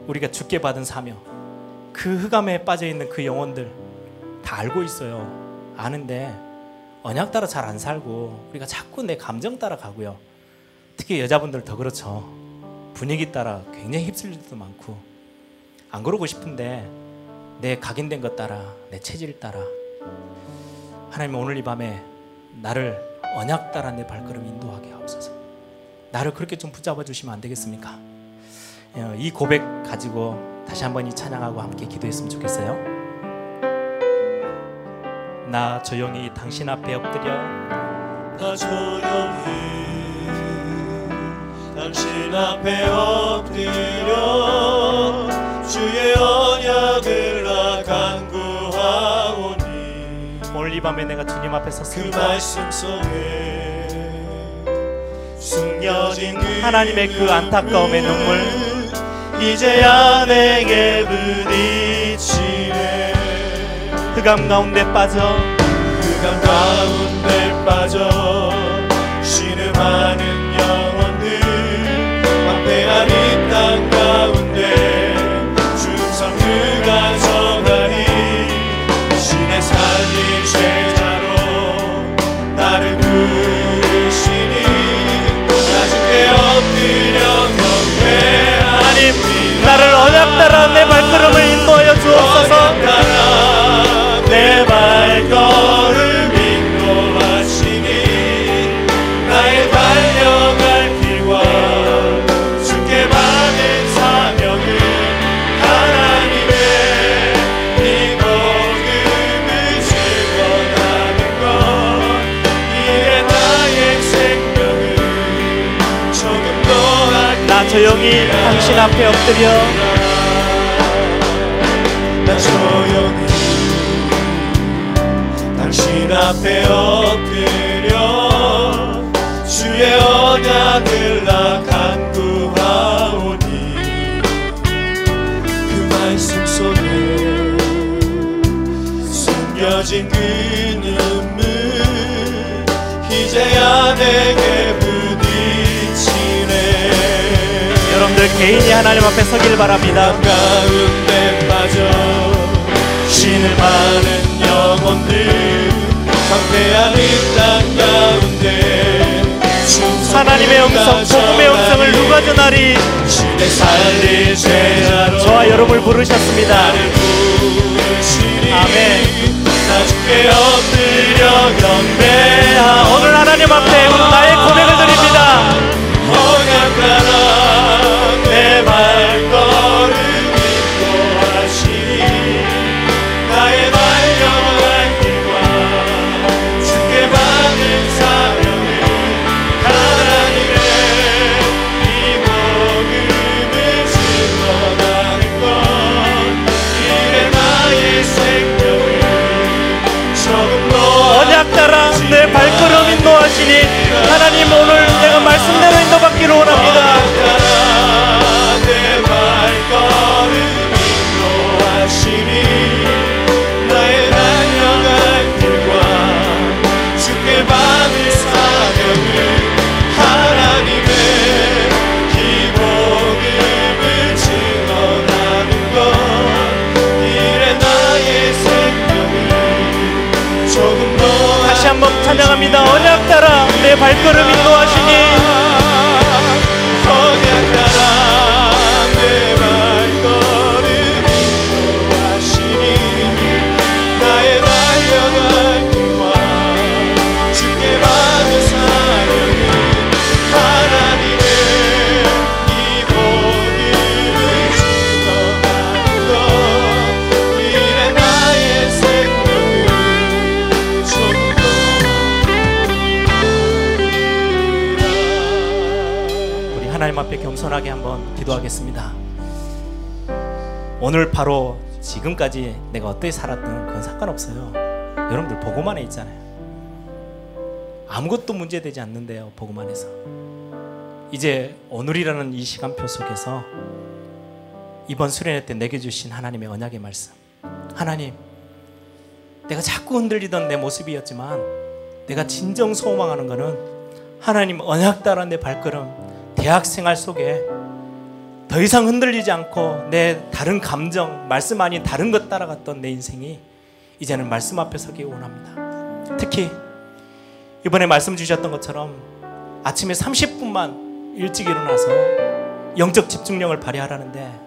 우리가 죽게 받은 사명 그 흑암에 빠져 있는 그 영혼들 다 알고 있어요. 아는데 언약 따라 잘 안 살고 우리가 자꾸 내 감정 따라 가고요. 특히 여자분들 더 그렇죠. 분위기 따라 굉장히 휩쓸릴 때도 많고 안 그러고 싶은데 내 각인된 것 따라 내 체질 따라 하나님 오늘 이 밤에 나를 언약 따라 내 발걸음 인도하게 하옵소서. 나를 그렇게 좀 붙잡아 주시면 안 되겠습니까? 어, 이 고백 가지고 다시 한번 이 찬양하고 함께 기도했으면 좋겠어요. 나 조용히 당신 앞에 엎드려 나 조용히 당신 앞에 엎드려 주의 언약을 나 간구하오니. 오늘 이 밤에 내가 주님 앞에 그 섰습니다. 말씀 속에 숨겨진 그 하나님의 그 안타까움의 눈물. 이제야 내게 부딪히네. 흑암 가운데 빠져. 흑암 가운데 빠져. 신음하는 영혼 나를 부르시니 나 주께 엎드려 경배하니. 나를 언약 따라 내 발걸음을 조용히 당신 앞에 엎드려. 나 조용히 당신 앞에 엎드려. 주의 언약을 나간 개인이 하나님 앞에 서길 바랍니다. 가운데 빠져 신음하는 영혼들 황폐한 이땅 가운데 하나님의 음성 복음의 음성을 누가 전하리? 저와 여러분을 부르셨습니다. 아멘. 오늘 하나님 앞에 나의 고백을 드립니다 다시 한번 찬양합니다. 언약 따라 내 발걸음 인도하시니 기도하겠습니다. 오늘 바로 지금까지 내가 어떻게 살았든 그건 상관없어요. 여러분들 보고만 해 있잖아요. 아무것도 문제되지 않는데요. 보고만 해서. 이제 오늘이라는 이 시간표 속에서 이번 수련회 때 내게 주신 하나님의 언약의 말씀. 하나님, 내가 자꾸 흔들리던 내 모습이었지만 내가 진정 소망하는 것은 하나님 언약 따라 내 발걸음 대학 생활 속에 더 이상 흔들리지 않고 내 다른 감정, 말씀 아닌 다른 것 따라갔던 내 인생이 이제는 말씀 앞에 서기 원합니다. 특히 이번에 말씀 주셨던 것처럼 아침에 30분만 일찍 일어나서 영적 집중력을 발휘하라는데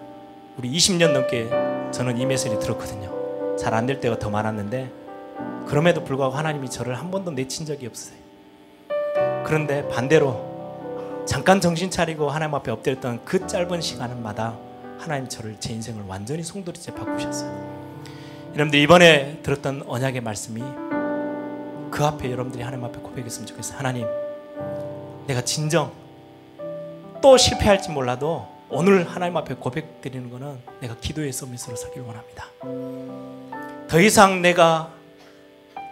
우리 20년 넘게 저는 이 메시지 들었거든요. 잘 안 될 때가 더 많았는데 그럼에도 불구하고 하나님이 저를 한 번도 내친 적이 없어요. 그런데 반대로 잠깐 정신 차리고 하나님 앞에 엎드렸던 그 짧은 시간마다 하나님 저를 제 인생을 완전히 송두리째 바꾸셨어요. 여러분들 이번에 들었던 언약의 말씀이 그 앞에 여러분들이 하나님 앞에 고백했으면 좋겠어요. 하나님, 내가 진정 또 실패할지 몰라도 오늘 하나님 앞에 고백드리는 것은 내가 기도의 서밋으로 살기를 원합니다. 더 이상 내가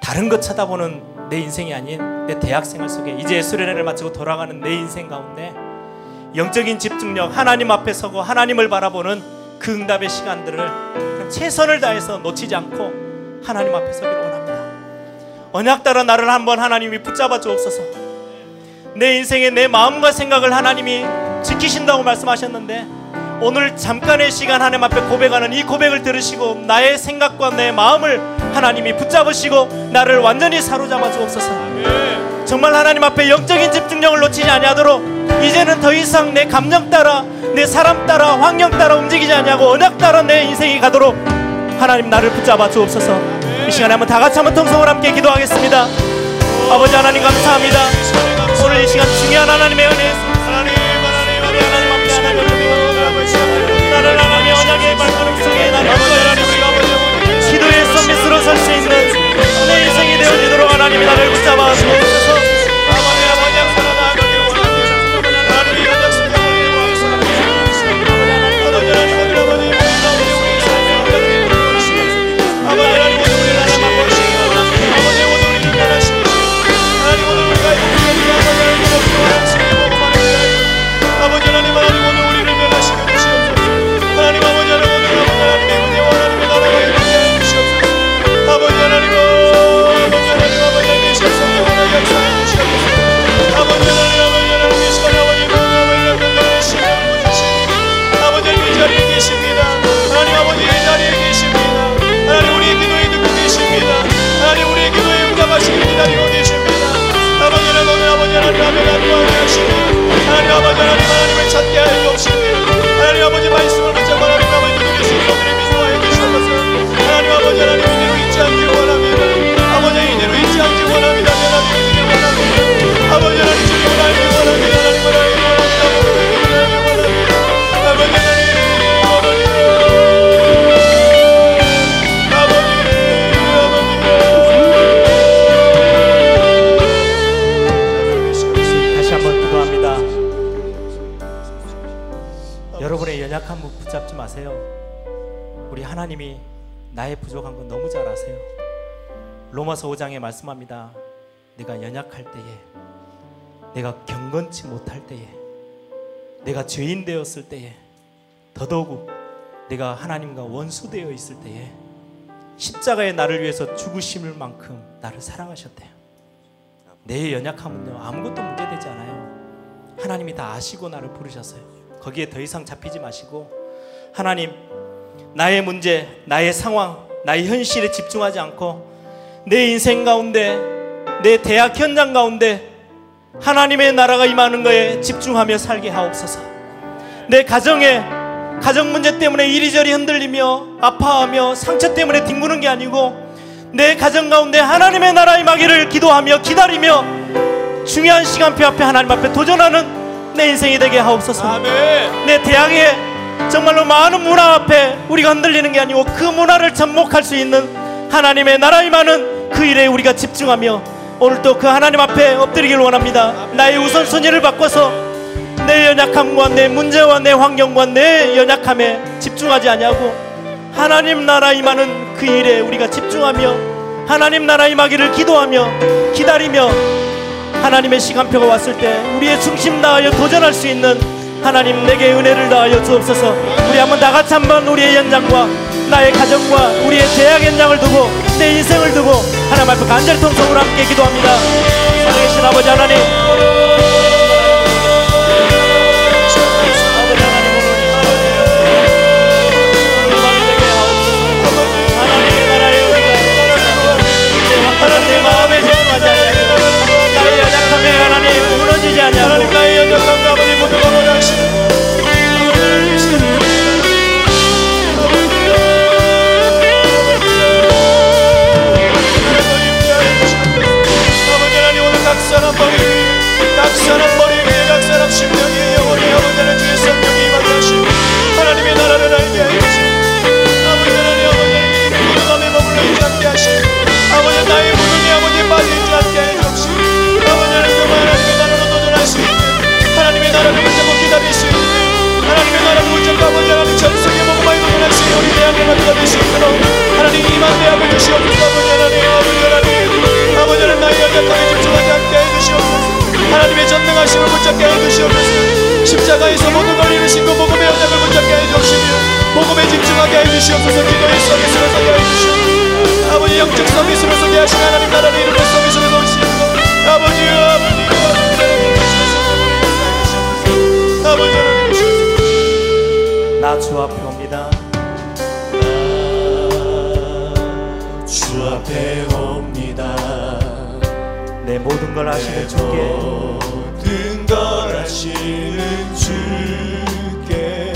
다른 것 쳐다보는 내 인생이 아닌 내 대학생활 속에 이제 수련회를 마치고 돌아가는 내 인생 가운데 영적인 집중력 하나님 앞에 서고 하나님을 바라보는 그 응답의 시간들을 최선을 다해서 놓치지 않고 하나님 앞에 서기를 원합니다. 언약 따라 나를 한번 하나님이 붙잡아 주옵소서. 내 인생의 내 마음과 생각을 하나님이 지키신다고 말씀하셨는데 오늘 잠깐의 시간 하나님 앞에 고백하는 이 고백을 들으시고 나의 생각과 내 마음을 하나님이 붙잡으시고 나를 완전히 사로잡아 주옵소서. 정말 하나님 앞에 영적인 집중력을 놓치지 아니하도록 이제는 더 이상 내 감정 따라 내 사람 따라 환경 따라 움직이지 아니하고 언약 따라 내 인생이 가도록 하나님 나를 붙잡아 주옵소서. 이 시간에 한번 다 같이 한번 통성을 함께 기도하겠습니다. 아버지 하나님 감사합니다. 오늘 이 시간 중요한 하나님의 은혜 하나님 하 설수 있는 내 인생이 되어지도록 하나님이 나를 붙잡아 주옵소서 찾게 하여 주옵시니 하나님 아버지 말씀을 붙잡아 하나님 아버지 계신 분들의 미소하여 주시옵소서 하나님 아버지 하나님 이대로 잊지 않길 원합니다. 아버지 이대로 잊지 않길 원합니다. 하나님 믿기를 원합니다. 아버지 하나님 하나님이 나의 부족한 건 너무 잘 아세요. 로마서 5장에 말씀합니다. 내가 연약할 때에, 내가 경건치 못할 때에, 내가 죄인 되었을 때에, 더더욱 내가 하나님과 원수 되어 있을 때에 십자가에 나를 위해서 죽으심을 만큼 나를 사랑하셨대요. 내 연약함은요 아무것도 문제되지 않아요. 하나님이 다 아시고 나를 부르셨어요. 거기에 더 이상 잡히지 마시고 하나님 나의 문제, 나의 상황, 나의 현실에 집중하지 않고 내 인생 가운데 내 대학 현장 가운데 하나님의 나라가 임하는 거에 집중하며 살게 하옵소서. 내 가정에 가정 문제 때문에 이리저리 흔들리며 아파하며 상처 때문에 뒹구는 게 아니고 내 가정 가운데 하나님의 나라 임하기를 기도하며 기다리며 중요한 시간표 앞에 하나님 앞에 도전하는 내 인생이 되게 하옵소서. 아멘 내 대학에 정말로 많은 문화 앞에 우리가 흔들리는 게 아니고 그 문화를 접목할 수 있는 하나님의 나라 임하는 그 일에 우리가 집중하며 오늘 또그 하나님 앞에 엎드리길 원합니다. 나의 우선순위를 바꿔서 내 연약함과 내 문제와 내 환경과 내 연약함에 집중하지 아니하고 하나님 나라 임하는 그 일에 우리가 집중하며 하나님 나라 임하기를 기도하며 기다리며 하나님의 시간표가 왔을 때 우리의 중심 다하여 도전할 수 있는 하나님 내게 은혜를 다하여 주옵소서. 우리 한번 다 같이 한번 우리의 현장과 나의 가정과 우리의 대학 현장을 두고 내 인생을 두고 하나님 앞에 간절히 통성으로 함께 기도합니다. 살아계신 아버지 하나님 사람 머리 위에 각 사람 심령이 영원히 아버지를 주의 성령이 임하시고 하나님의 나라를 알게 하시고 아버지 하나님 아버지 기도감에 머물러 있지 않게 하시고 아버지 나의 모든 아버지 빠져있지 않게 해주시고 아버지 하나님 정말 하나님의 나라로 도전할 수 있게 하나님의 나라를 붙잡고 기다릴 수 있는 하나님의 나라를 붙잡고 아버지 하나님 전속의 목마에 도전할 수 있는 우리 대한민국을 기다릴 수 있도록 하나님 이만 대한민국 시옵소서. 아버지 하나님 아버지 하나님 아버지 하나님 나의 연약함에 집중하지 않게 해주시옵소서. 하나님의 전능하심을 붙잡게 해주시옵소서. 십자가에서 모든 걸 이루신 그 복음의 언약을 붙잡게 해주시며 복음에 집중하게 해주시옵소서. 기도의 서비스로 서게 해주시옵소서. 아버지 영적 서비스로 서게 하신 하나님 나라를 이루는 서비스로 서오시옵소서. 아버지 아버지. 아버지 아버지. 하나님 주옵소서 나 주 앞에 옵니다. 주 앞에 옵니다 내 모든 걸 아시는 주께 모든 걸 아시는 주께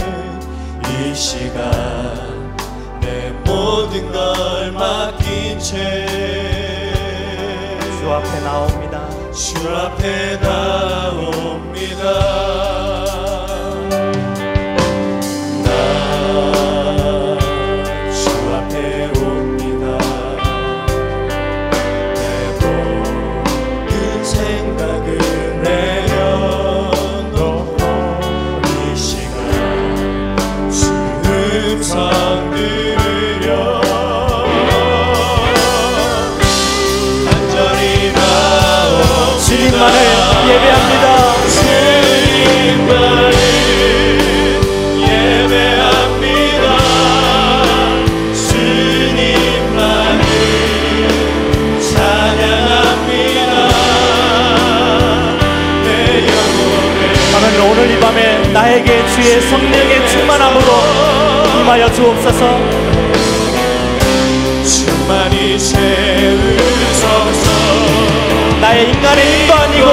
이 시간 내 모든 걸 맡긴 채 주 앞에 나옵니다. 주 앞에 나옵니다. 나에게 주의 성령의 충만함으로 임하여 주옵소서. 충만히 채우소서 나의 인간의 힘도 아니고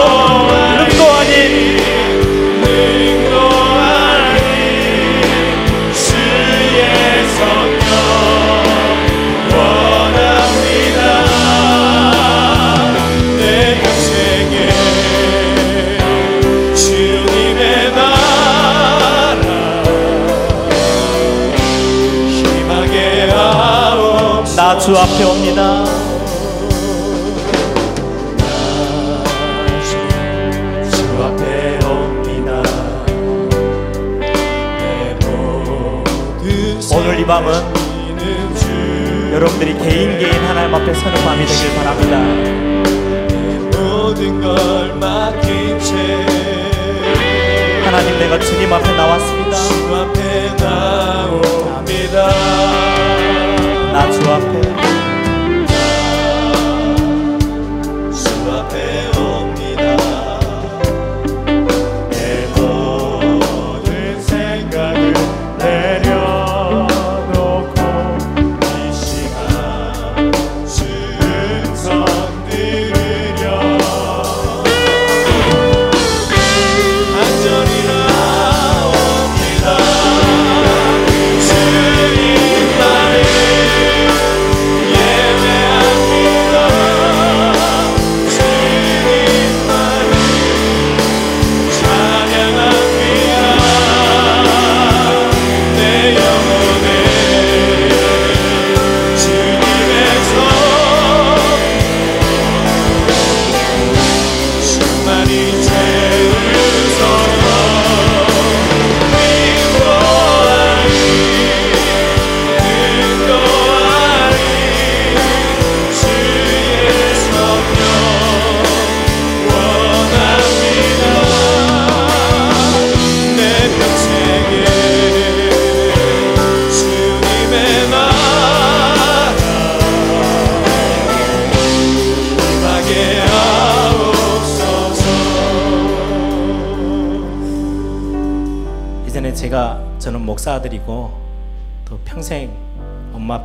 주 앞에 옵니다. 주 앞에 옵니다 내 모든 오늘 이 밤은 여러분들이 개인 개인 하나님 앞에 서는 밤이 되길 바랍니다. 하나님 내가 주님 앞에 나왔습니다.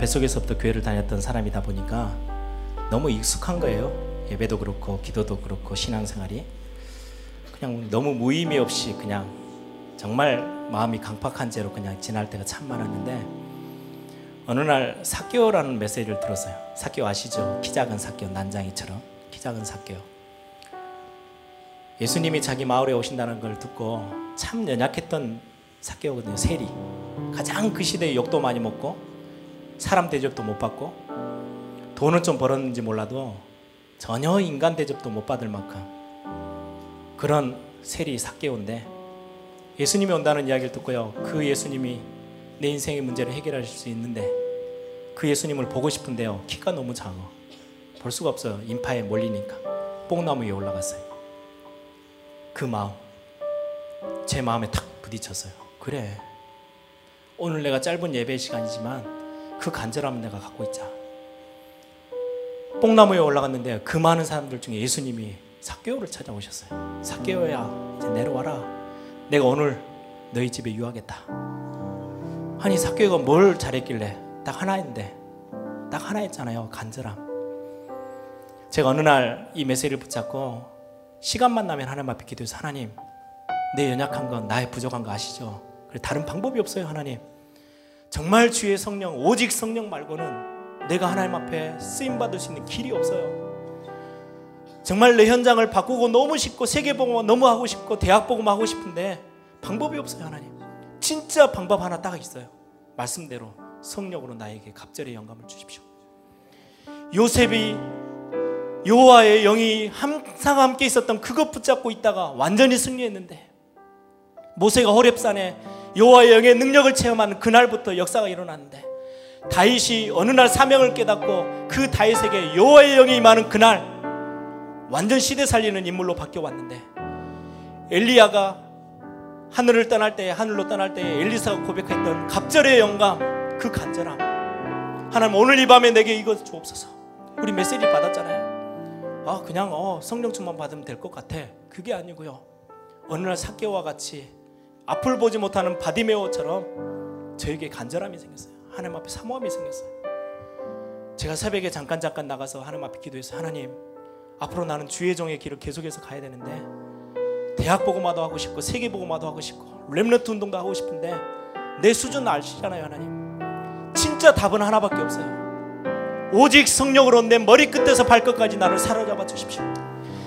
뱃속에서부터 교회를 다녔던 사람이다 보니까 너무 익숙한 거예요. 예배도 그렇고 기도도 그렇고 신앙생활이 그냥 너무 무의미 없이 그냥 정말 마음이 강팍한 채로 그냥 지날 때가 참 많았는데 어느 날 사교라는 메시지를 들었어요. 사교 아시죠? 키 작은 사교 난장이처럼 키 작은 사교. 예수님이 자기 마을에 오신다는 걸 듣고 참 연약했던 사교거든요. 세리. 가장 그 시대에 욕도 많이 먹고 사람 대접도 못 받고 돈은 좀 벌었는지 몰라도 전혀 인간 대접도 못 받을 만큼 그런 세리 사개오인데 예수님이 온다는 이야기를 듣고요. 그 예수님이 내 인생의 문제를 해결하실 수 있는데 그 예수님을 보고 싶은데요. 키가 너무 작아. 볼 수가 없어요. 인파에 몰리니까. 뽕나무 위에 올라갔어요. 그 마음. 제 마음에 탁 부딪혔어요. 그래. 오늘 내가 짧은 예배 시간이지만 그 간절함은 내가 갖고 있자. 뽕나무에 올라갔는데 그 많은 사람들 중에 예수님이 사개오를 찾아오셨어요. 사개오야 이제 내려와라. 내가 오늘 너희 집에 유하겠다. 아니 사개오가 뭘 잘했길래 딱 하나인데 딱 하나 했잖아요. 간절함. 제가 어느 날 이 메시지를 붙잡고 시간만 나면 하나님 앞에 기도해서 하나님 내 연약한 건 나의 부족한 거 아시죠? 그래 다른 방법이 없어요 하나님. 정말 주의 성령 오직 성령 말고는 내가 하나님 앞에 쓰임 받을 수 있는 길이 없어요. 정말 내 현장을 바꾸고 너무 싶고 세계복음 너무 하고 싶고 대학복음 하고 싶은데 방법이 없어요 하나님. 진짜 방법 하나 딱 있어요. 말씀대로 성령으로 나에게 갑절의 영감을 주십시오. 요셉이 여호와의 영이 항상 함께 있었던 그것 붙잡고 있다가 완전히 승리했는데 모세가 호렙산에 여호와의 영의 능력을 체험하는 그날부터 역사가 일어났는데 다윗이 어느 날 사명을 깨닫고 그 다윗에게 여호와의 영이 임하는 그날 완전 시대 살리는 인물로 바뀌어 왔는데 엘리야가 하늘을 떠날 때 하늘로 떠날 때 엘리사가 고백했던 갑절의 영감 그 간절함. 하나님 오늘 이 밤에 내게 이거 주옵소서. 우리 메시지 받았잖아요. 아 그냥 어 성령 충만 받으면 될 것 같아. 그게 아니고요. 어느 날 사개와 같이 앞을 보지 못하는 바디메오처럼 저에게 간절함이 생겼어요. 하나님 앞에 사모함이 생겼어요. 제가 새벽에 잠깐 잠깐 나가서 하나님 앞에 기도해서 하나님 앞으로 나는 주의 종의 길을 계속해서 가야 되는데 대학 보고마도 하고 싶고 세계 보고마도 하고 싶고 렘넌트 운동도 하고 싶은데 내 수준 아시잖아요 하나님. 진짜 답은 하나밖에 없어요. 오직 성령으로 내 머리끝에서 발끝까지 나를 사로잡아 주십시오.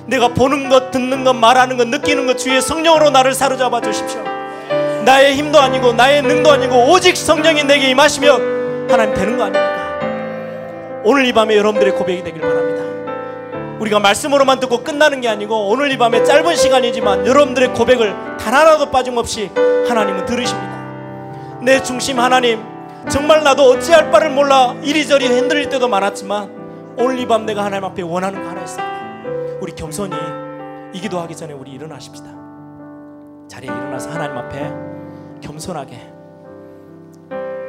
내가 보는 것 듣는 것 말하는 것 느끼는 것 주의 성령으로 나를 사로잡아 주십시오 나의 힘도 아니고 나의 능도 아니고 오직 성령이 내게 임하시면 하나님 되는 거 아닙니까 오늘 이 밤에 여러분들의 고백이 되길 바랍니다 우리가 말씀으로만 듣고 끝나는 게 아니고 오늘 이 밤에 짧은 시간이지만 여러분들의 고백을 단 하나도 빠짐없이 하나님은 들으십니다. 내 중심 하나님, 정말 나도 어찌할 바를 몰라 이리저리 흔들릴 때도 많았지만 오늘 이 밤 내가 하나님 앞에 원하는 거 하나 있습니다. 우리 겸손히 이 기도하기 전에 우리 일어나십시다. 자리에 일어나서 하나님 앞에 겸손하게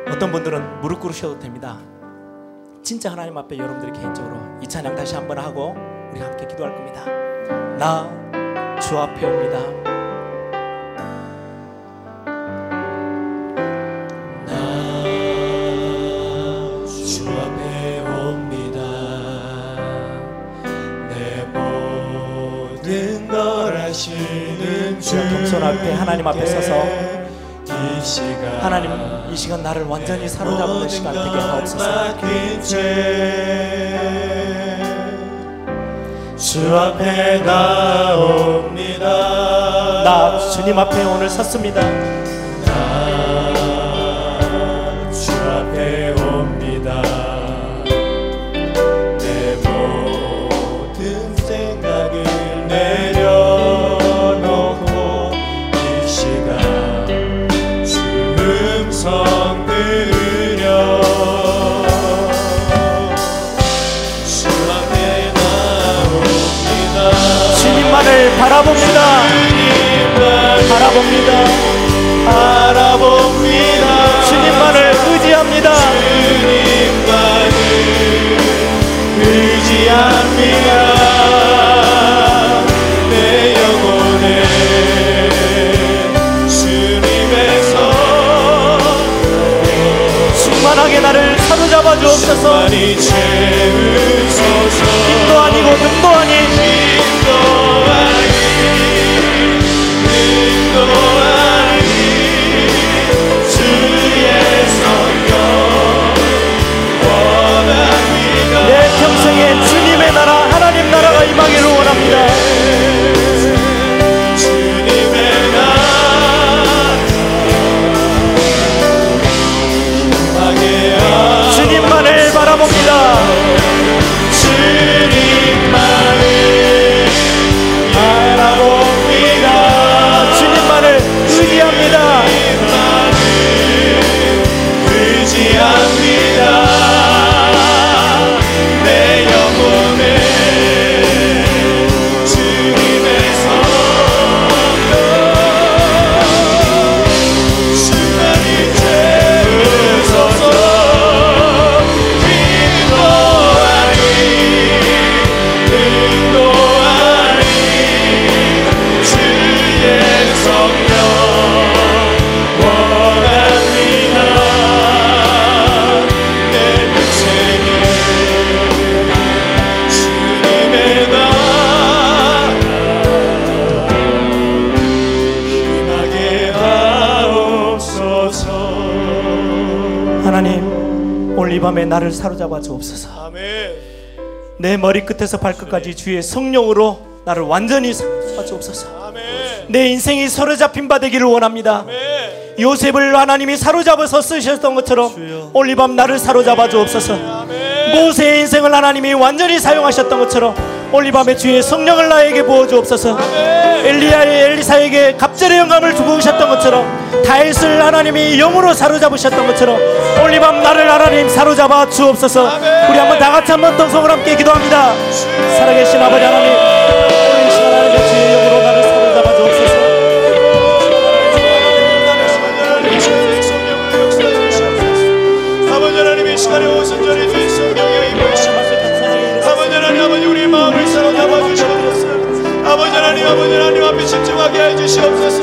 어떤 분들은 무릎 꿇으셔도 됩니다. 진짜 하나님 앞에 여러분들이 개인적으로 이 찬양 다시 한번 하고 우리 함께 기도할 겁니다. 나 주 앞에 옵니다. 주 겸손 앞에 하나님 앞에 서서 하나님 이 시간 나를 완전히 사로잡는 시간 되게 하옵소서. 죄주 앞에 나옵니다 나 주님 앞에 오늘 섰습니다. 바라봅니다. 바라봅니다 주님만을 의지합니다. 주님만을 의지합니다 내 영혼에 주님에서 충만하게 나를 사로잡아 주옵소서. 채우소서 힘도 아니고 능도 아닌 주님의 나라 하나님 나라가 임하기를 원합니다. 하나님 오늘 이 밤에 나를 사로잡아 주옵소서. 내 머리끝에서 발끝까지 주의 성령으로 나를 완전히 사로잡아 주옵소서. 내 인생이 사로잡힌 바 되기를 원합니다. 요셉을 하나님이 사로잡아서 쓰셨던 것처럼 오늘 이 밤 나를 사로잡아 주옵소서. 모세의 인생을 하나님이 완전히 사용하셨던 것처럼 이 밤에 주의 성령을 나에게 부어 주옵소서. 엘리야의 엘리사에게 갑절의 영감을 주고 오셨던 것처럼 다윗을 하나님이 영으로 사로잡으셨던 것처럼 이밤 나를 하나님 사로잡아 주옵소서. 우리 한번 다 같이 한번 동성을 함께 기도합니다. 살아계신 아버지 하나님, 아버지 하나님 앞에 집중하게 해주시옵소서.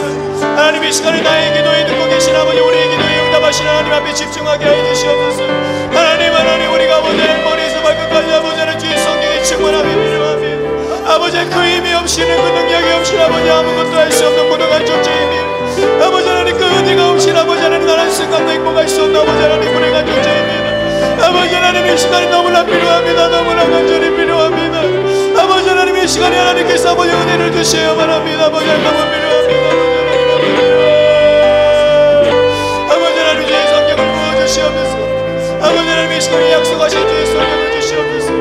하나님 이 시간에 나의 기도에 듣고 계신 아버지 우리의 기도에 응답하시는 하나님 앞에 집중하게 해주시옵소서. 하나님 하나님 우리가 아버지 머리에서 발끝까지 아버지 하나님 주의 성령의 충만함이 필요하며 아버지 그 힘이 없이는 그 능력이 없이는 아버지 아무것도 할 수 없는 무능한 존재이며 아버지 하나님 그 은혜가 없이는 아버지 하나님 나는 순간도 행복할 수 없는 아버지 하나님 불행한 존재입니다 아버지 하나님 이 시간이 너무나 필요합니다. 너무나 간절히 필요합니다 이 시간에 하나님께서 아버지 은혜를 주셔야만 합니다. 아버지 너무 필요합니다. 아버지 하나님 주의 성경을 부어주시옵소서. 아버지 하나님 이 시간에 약속하신 주의 성경을 주시옵소서.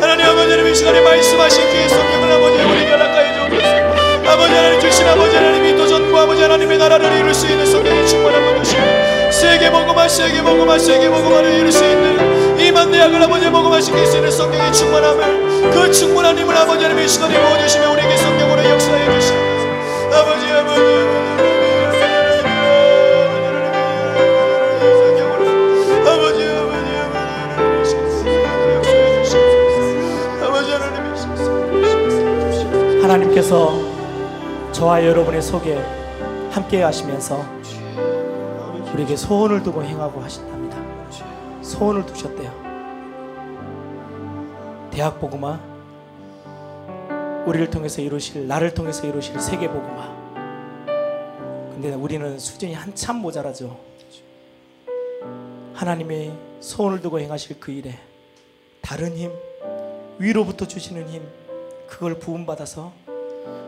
하나님 아버지 하나님 이 시간에 말씀하신 주의 성경을 아버지 우리에게 허락하여 주옵소서. 아버지 하나님 주신 아버지 하나님이 도전과 아버지 하나님의 나라를 이룰 수 있는 성경의 충만함을 주시고 세계 복음화 세계 복음화 세계 복음화를 이룰 수 있는 이 만 대학을 아버지 복음화시킬 수 있는 성경의 충만함을 그 충만한 힘을 아버지 하나님 이 시간에 부어주시며 우리에게 성경으로 역사해 주시옵소서 아버지 아버지 아버지 아버지 아버지 아버지 하나님께서 저와 여러분의 속에 함께 하시면서 우리에게 소원을 두고 행하고 하신답니다. 소원을 두셨대요. 대학 복음화 우리를 통해서 이루실 나를 통해서 이루실 세계 복음화. 근데 우리는 수준이 한참 모자라죠. 하나님이 소원을 두고 행하실 그 일에 다른 힘 위로부터 주시는 힘 그걸 부음 받아서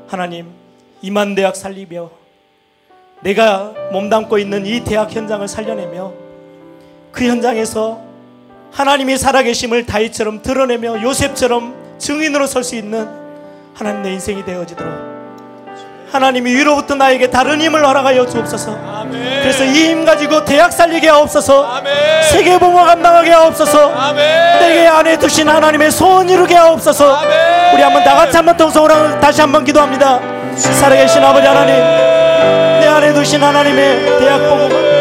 하나님 이만 대학 살리며 내가 몸담고 있는 이 대학 현장을 살려내며 그 현장에서 하나님이 살아계심을 다윗처럼 드러내며 요셉처럼 증인으로 설 수 있는 하나님 내 인생이 되어지도록. 하나님이 위로부터 나에게 다른 힘을 허락하여 주옵소서. 그래서 이 힘 가지고 대학 살리게 하옵소서. 아멘. 세계봉화 감당하게 하옵소서. 아멘. 내게 안에 두신 하나님의 소원 이루게 하옵소서. 아멘. 우리 한번 다 같이 한번 동성으로 다시 한번 기도합니다. 살아계신 아버지 하나님 내 안에 두신 하나님의 대학 복음화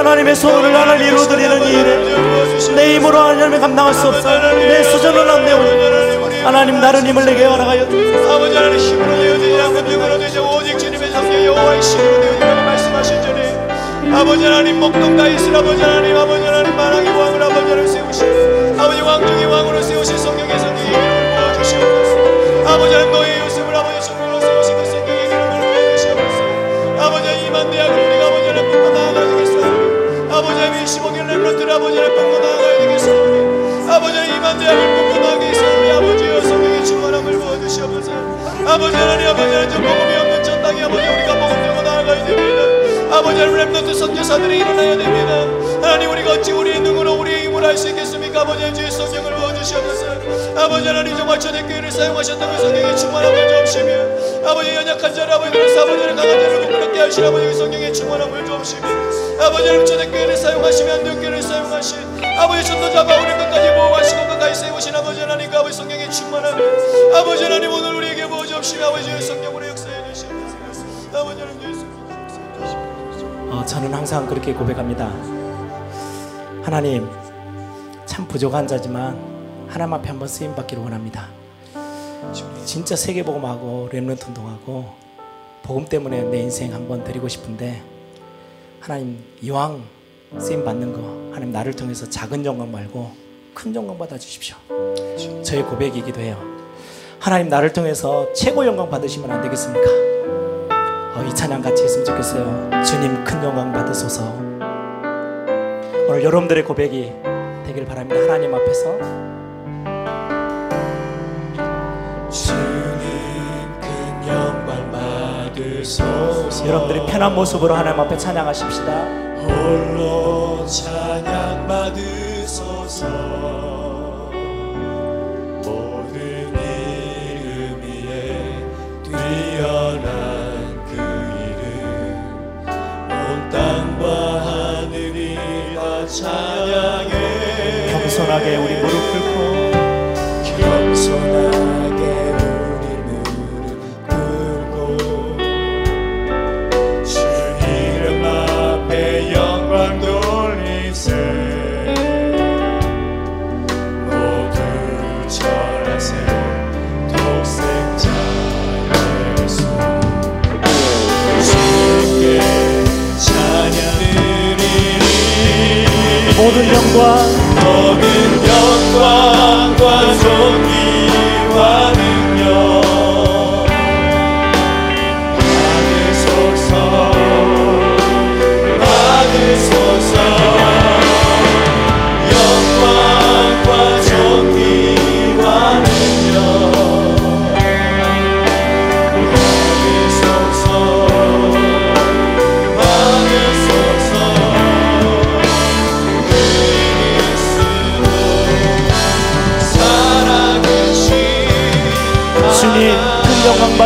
하나님의 소원을 하나님 이루어드리는 이 일에 내 힘으로 하나님을 감당할 수 없어. 내 수준은 안 되오니 하나님 다른 힘을 내게 허락하여. 아버지 하나님 힘으로 되어지지 않고 능으로 되지 오직 주님의 성령 여호와의 신으로 되어지라고 말씀하신 전에 아버지 하나님 목동 다윗을 아버지 하나님 아버지 하나님 만왕의 왕을 아버지 하나님 세우시고 아버지 왕 중의 왕으로 세우신 성령의 성령의 이름을 부어주시옵소서. 아버지 하나님 너의 요셉을 아버지 성령으로 세우신 그 성령의 이름을 부어주시옵소서. 아버지 하나님 이만 대학을 우리가 아버지 하나 15개 렘런트를 아버지 하나님 뽑아 나아가야 되겠사오니 아버지 하나님 이만 대학을 뽑아 나가게 해서니 아버지여 성령의 충만함을 부어주시옵소서. 아버지 하나님 아버지 하나님 저 복음이 없는 전 땅에 아버지 우리가 복음 들고 나아가야 됩니다. 아버지 렘런트 선교사들이 일어나야 됩니다. 하나님 우리가 어찌 우리의 능으로 우리의 힘으로 할 수 있겠습니까? 아버지 주의 성령을 부어주시옵소서. 아버지 하나님 정말 초대교회를 사용하셨다고 성령의 충만함을 주옵시며 아버지 연약한 자를 아버지 하나님 강한 자를 부끄럽게 하신 아버지 의 성령의 충만함을 주옵시며 아버지 하나님 초대교회를 사용하시며 안동교회를 사용하신 아버지 전도자 바울을 끝까지 보호하시고 끝까지 세우신 아버지 하나님 그 아버지 성령의 충만함을 아버지 하나님 오늘 우리에게 부어주옵시며 아버지의 성령으로 역사해 주시옵소서 아버지 하나님 주시옵소서 어, 저는 항상 그렇게 고백합니다. 하나님, 참 부족한 자지만 하나님 앞에 한번 쓰임 받기를 원합니다. 진짜 세계복음하고 렘넌트 운동하고 복음 때문에 내 인생 한번 드리고 싶은데 하나님 이왕 쓰임 받는 거 하나님 나를 통해서 작은 영광 말고 큰 영광 받아 주십시오. 저의 고백이기도 해요. 하나님 나를 통해서 최고 영광 받으시면 안 되겠습니까? 어, 이 찬양 같이 했으면 좋겠어요. 주님 큰 영광 받으소서. 오늘 여러분들의 고백이 되길 바랍니다. 하나님 앞에서. 여러분들이 편한 모습으로 하나님 앞에 찬양하십시다. 홀로 찬양 받으소서. 모든 이름 위에 뛰어난 그 이름. 온 땅과 하늘이 다 찬양해. 겸손하게 우리 무릎 꿇고 영광 모든 영광.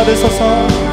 agradeça só.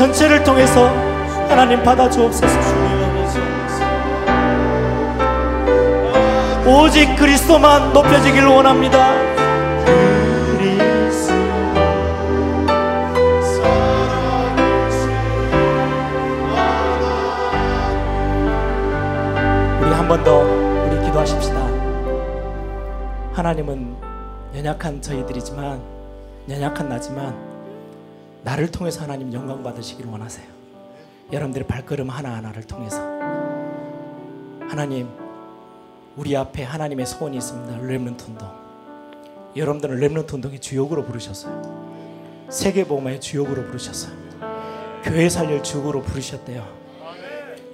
전체를 통해서 하나님 받아주옵소서. 오직 그리스도만 높여지길 원합니다. 우리 한 번 더 우리 기도하십시다. 하나님은 연약한 저희들이지만 연약한 나지만 나를 통해서 하나님 영광 받으시기를 원하세요. 여러분들의 발걸음 하나하나를 통해서 하나님 우리 앞에 하나님의 소원이 있습니다. 렘넌트 운동. 여러분들은 렘넌트 운동의 주역으로 부르셨어요. 세계복음의 주역으로 부르셨어요. 교회 살릴 주역으로 부르셨대요.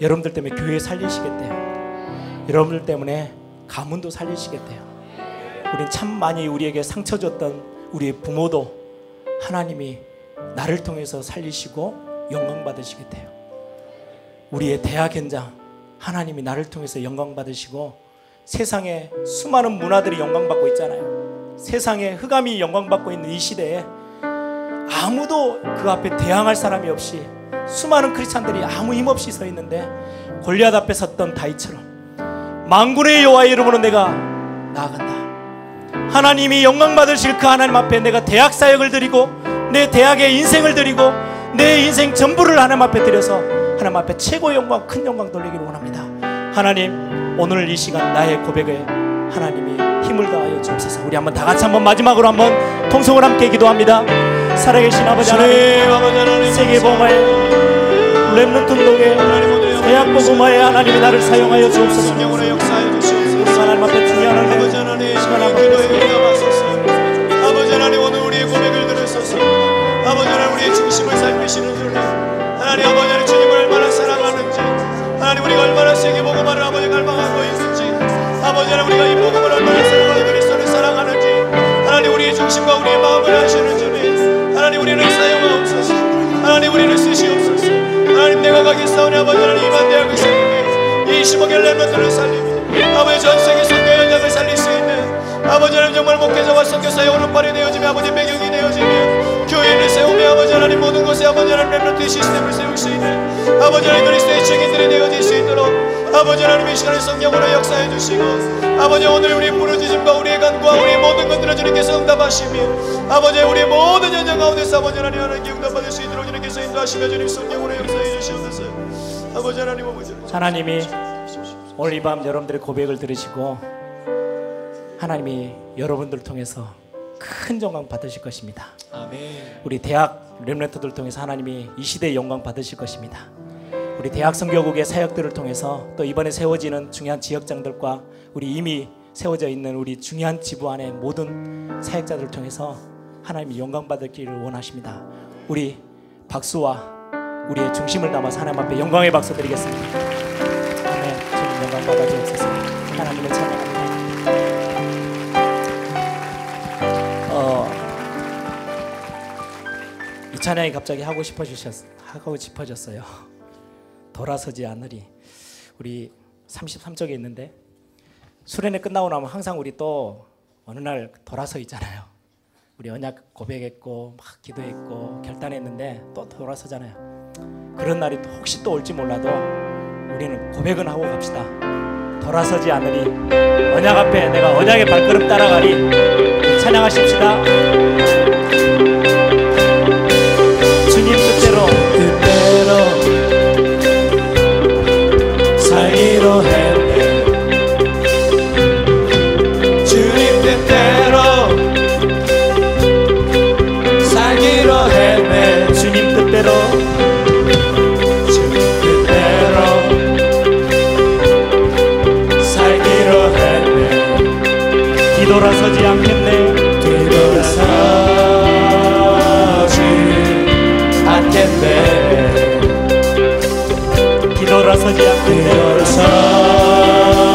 여러분들 때문에 교회 살리시겠대요. 여러분들 때문에 가문도 살리시겠대요. 우린 참 많이 우리에게 상처 줬던 우리 부모도 하나님이 나를 통해서 살리시고 영광 받으시겠대요. 우리의 대학 현장 하나님이 나를 통해서 영광 받으시고 세상에 수많은 문화들이 영광 받고 있잖아요. 세상에 흑암이 영광 받고 있는 이 시대에 아무도 그 앞에 대항할 사람이 없이 수많은 크리스찬들이 아무 힘 없이 서 있는데 골리앗 앞에 섰던 다윗처럼 만군의 여호와의 이름으로 내가 나아간다. 하나님이 영광 받으실 그 하나님 앞에 내가 대학 사역을 드리고 내 대학의 인생을 드리고 내 인생 전부를 하나님 앞에 드려서 하나님 앞에 최고의 영광 큰 영광 돌리기를 원합니다. 하나님 오늘 이 시간 나의 고백에 하나님이 힘을 더하여 주옵소서. 우리 한번 다 같이 한번 마지막으로 한번 통성을 함께 기도합니다. 살아계신 아버지 하나님 주님 아버지 하나님 세계 복음화의 렘넌트 운동에 대학 복음화에 하나님이 나를 사용하여 주옵소서. 우리 하나님 앞에 중요한 하나님 시간 기도에 우리의 중심을 살피시는 주님 하나님 아버지 주님을 얼마나 사랑하는지 하나님 우리가 얼마나 세계 복음화를 아버지 갈망하고 있는지 아버지 하나님 우리가 이 복음을 얼마나 사랑하고 그리스도를 사랑하는지 하나님 우리의 중심과 우리의 마음을 아시는 주님 하나님 우리를 사용하옵소서. 하나님 우리를 쓰시옵소서. 하나님 내가 가겠사오니 아버지 하나님 이만 대학을 살리며 이 15개월 렘런트를 살리며 아버지 전 세계 선교 현장을 살릴 수 있는 아버지 하나님 정말 목회자와 선교사의 오른팔이 되어지며 아버지 배경이 아버지 하나님 모든 곳에 아버지 하나님 렘런트 시스템을 세울 수 있는 아버지 하나님 그리스도의 증인들이 되어질 수 있도록 아버지 하나님 이 시간에 성령으로 역사해 주시고 아버지 오늘 우리 부르짖음과 우리의 간구와 우리의 모든 것들을 주님께서 응답하시며 아버지 우리의 모든 현장 가운데서 아버지 하나님 하나님께 응답받을 수 있도록 주님께서 인도하시며 주님 성령으로 역사해 주시옵소서. 아버지 하나님 아버지 하나님이 오늘 이 밤 여러분들의 고백을 들으시고 하나님이 여러분들 통해서 큰 영광 받으실 것입니다. 아멘. 우리 대학 렘넌트들 통해서 하나님이 이 시대의 영광 받으실 것입니다. 우리 대학 선교국의 사역들을 통해서 또 이번에 세워지는 중요한 지역장들과 우리 이미 세워져 있는 우리 중요한 지부 안의 모든 사역자들을 통해서 하나님이 영광 받기를 원하십니다. 우리 박수와 우리의 중심을 담아서 하나님 앞에 영광의 박수 드리겠습니다. 아멘. 주님 영광 받아 주옵소서. 하나님을 찬양 찬양이 갑자기 하고 싶어지셨 하고 싶어졌어요. 돌아서지 않으리. 우리 33쪽에 있는데 수련회 끝나고 나면 항상 우리 또 어느 날 돌아서 있잖아요. 우리 언약 고백했고 막 기도했고 결단했는데 또 돌아서잖아요. 그런 날이 또 혹시 또 올지 몰라도 우리는 고백은 하고 갑시다. 돌아서지 않으리. 언약 앞에 내가 언약의 발걸음 따라가리. 찬양하십시다. 주님 뜻대로 뜻대로 살기로 했네. 주님 뜻대로 살기로 했네. 주님 뜻대로 뒤돌아서지 않겠 않겠네 뒤돌아서지 않겠네. 뒤돌아서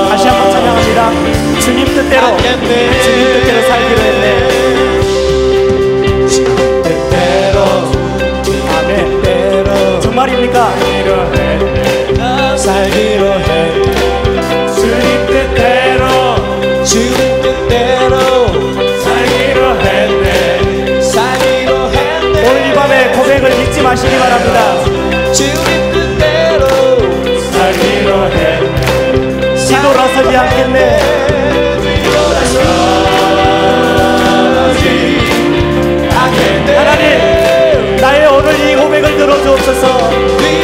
다시 한번 찬양합니다. 주님 뜻대로 주님 뜻대로 살기로 했네. 뜻대로 아멘. 뜻대로 정말입니까? 살기 고백을 잊지 마시기 바랍니다. 주님 뜻대로 살기로 했네. 뒤돌아서지 않겠네. 뒤돌아서지 않겠네 하나님, 나의 오늘 이 고백을 들어주옵소서.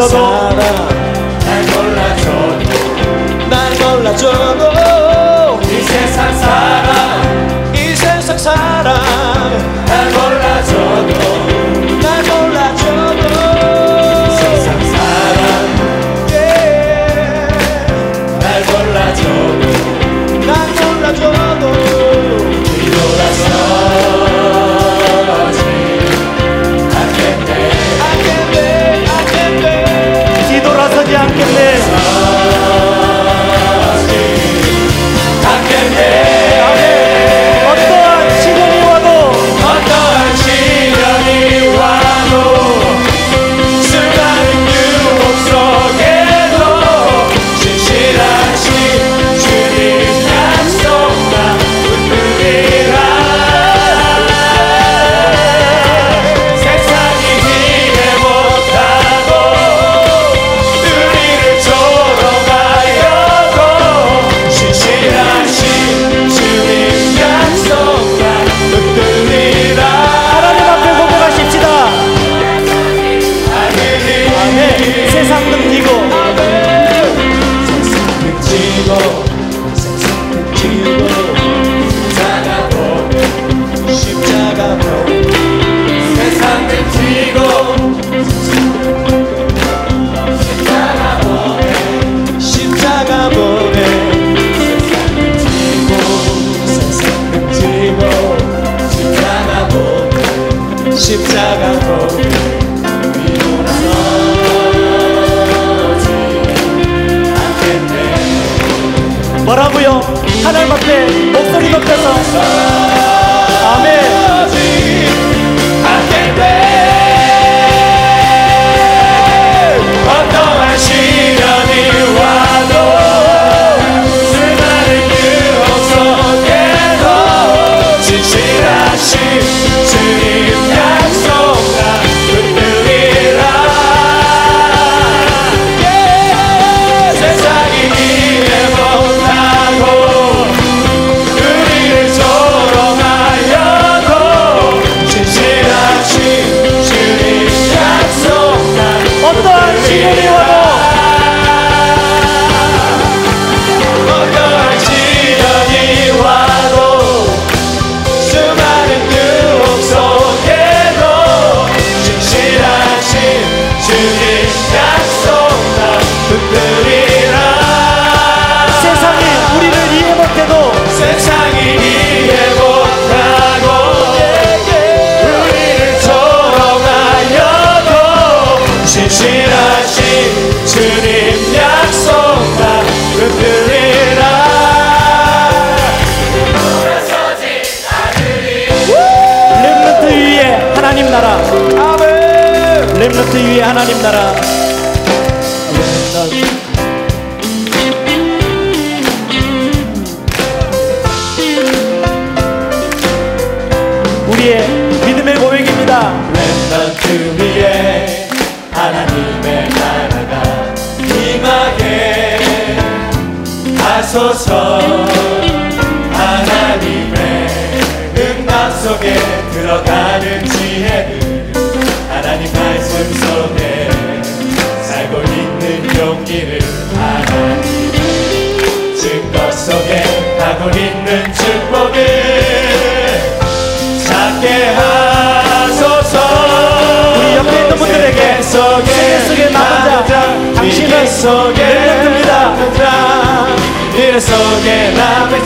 Salvador.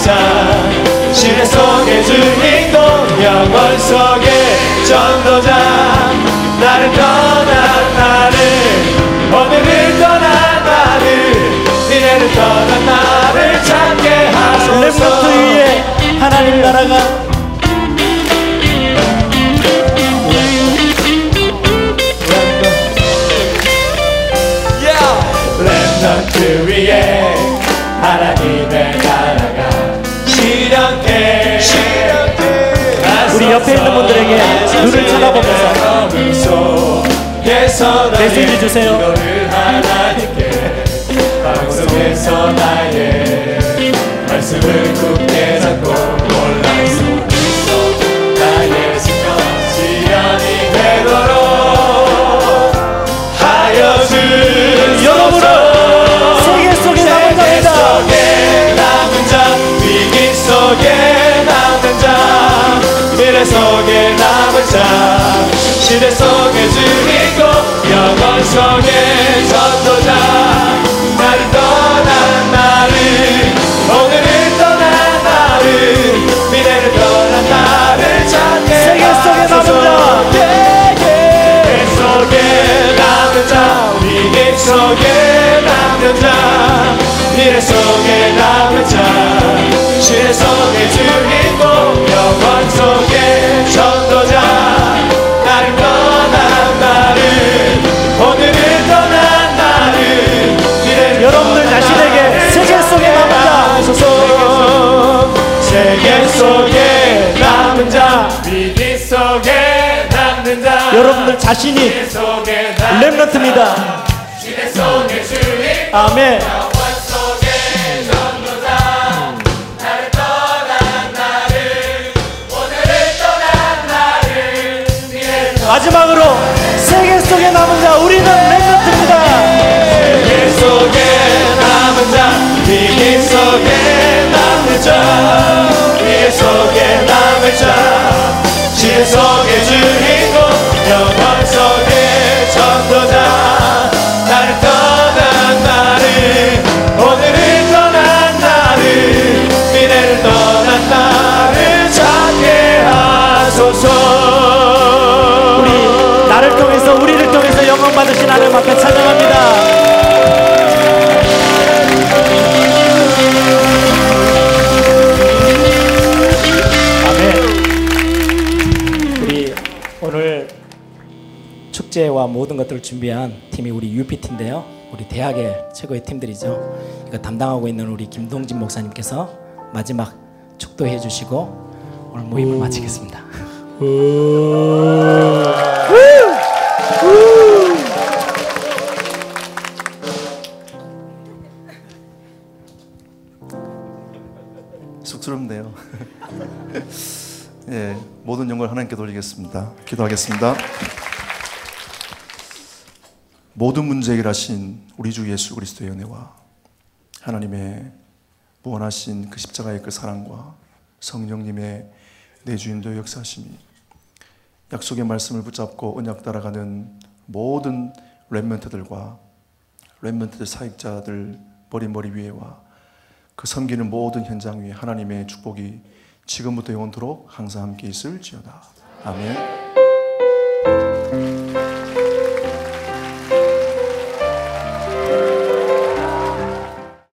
자 시대 속에 주인공 영원 속의 전도자. 나를 떠난 나를 오늘을 떠난 나를 미래를 떠난 나를 찾게 하소서. 하나님 나라가 하나님에게 눈을 쳐다보면서 내 소리 주세요. 방송에서 나의 말씀을 굳게 잡고 온라인 속에서 나 혼자 위기 속에 전도자 시대 속의 주인공 영원 속의 전도자. 나를 떠난 나를 오늘을 떠난 나를 미래를 떠난 나를 찾게 세계 속에 남은 자. 세계 속에 남은 자 우리 길 속에 남은 자. 미래 속에 남은 자. 시대 속의 주인공 영원 속의 여러분들 자신에게 세계 속에 남은 자. 세계 속에 남은 자. 위기 속에 남는 자. 여러분들 자신이 렘넌트입니다. 아멘. 마지막으로 세계 속에 남은 자 우리는 속에 남는 자 위기 속에 남은 자. 시대 속의 주인공 영원 속의 전도자. 나를 떠난 나를 오늘을 떠난 나를 미래를 떠난 나를 찾게 하소서. 우리 나를 통해서 우리를 통해서 영광 받으신 하나님 앞에 찬양합니다. 축제와 모든 것들을 준비한 팀이 우리 UPT인데요. 우리 대학의 최고의 팀들이죠. 이거 담당하고 있는 우리 김동진 목사님께서 마지막 축도해 주시고 오늘 모임을 마치겠습니다. 쑥스럽네요. 예, 모든 영광을 하나님께 돌리겠습니다. 기도하겠습니다. 모든 문제 해결하신 우리 주 예수 그리스도의 은혜와 하나님의 무한하신 그 십자가의 그 사랑과 성령님의 내 주인도 역사하심이 약속의 말씀을 붙잡고 언약 따라가는 모든 렘멘트들과 렘멘트 사역자들 머리머리 위에와 그 섬기는 모든 현장 위에 하나님의 축복이 지금부터 영원토록 항상 함께 있을지어다. 아멘.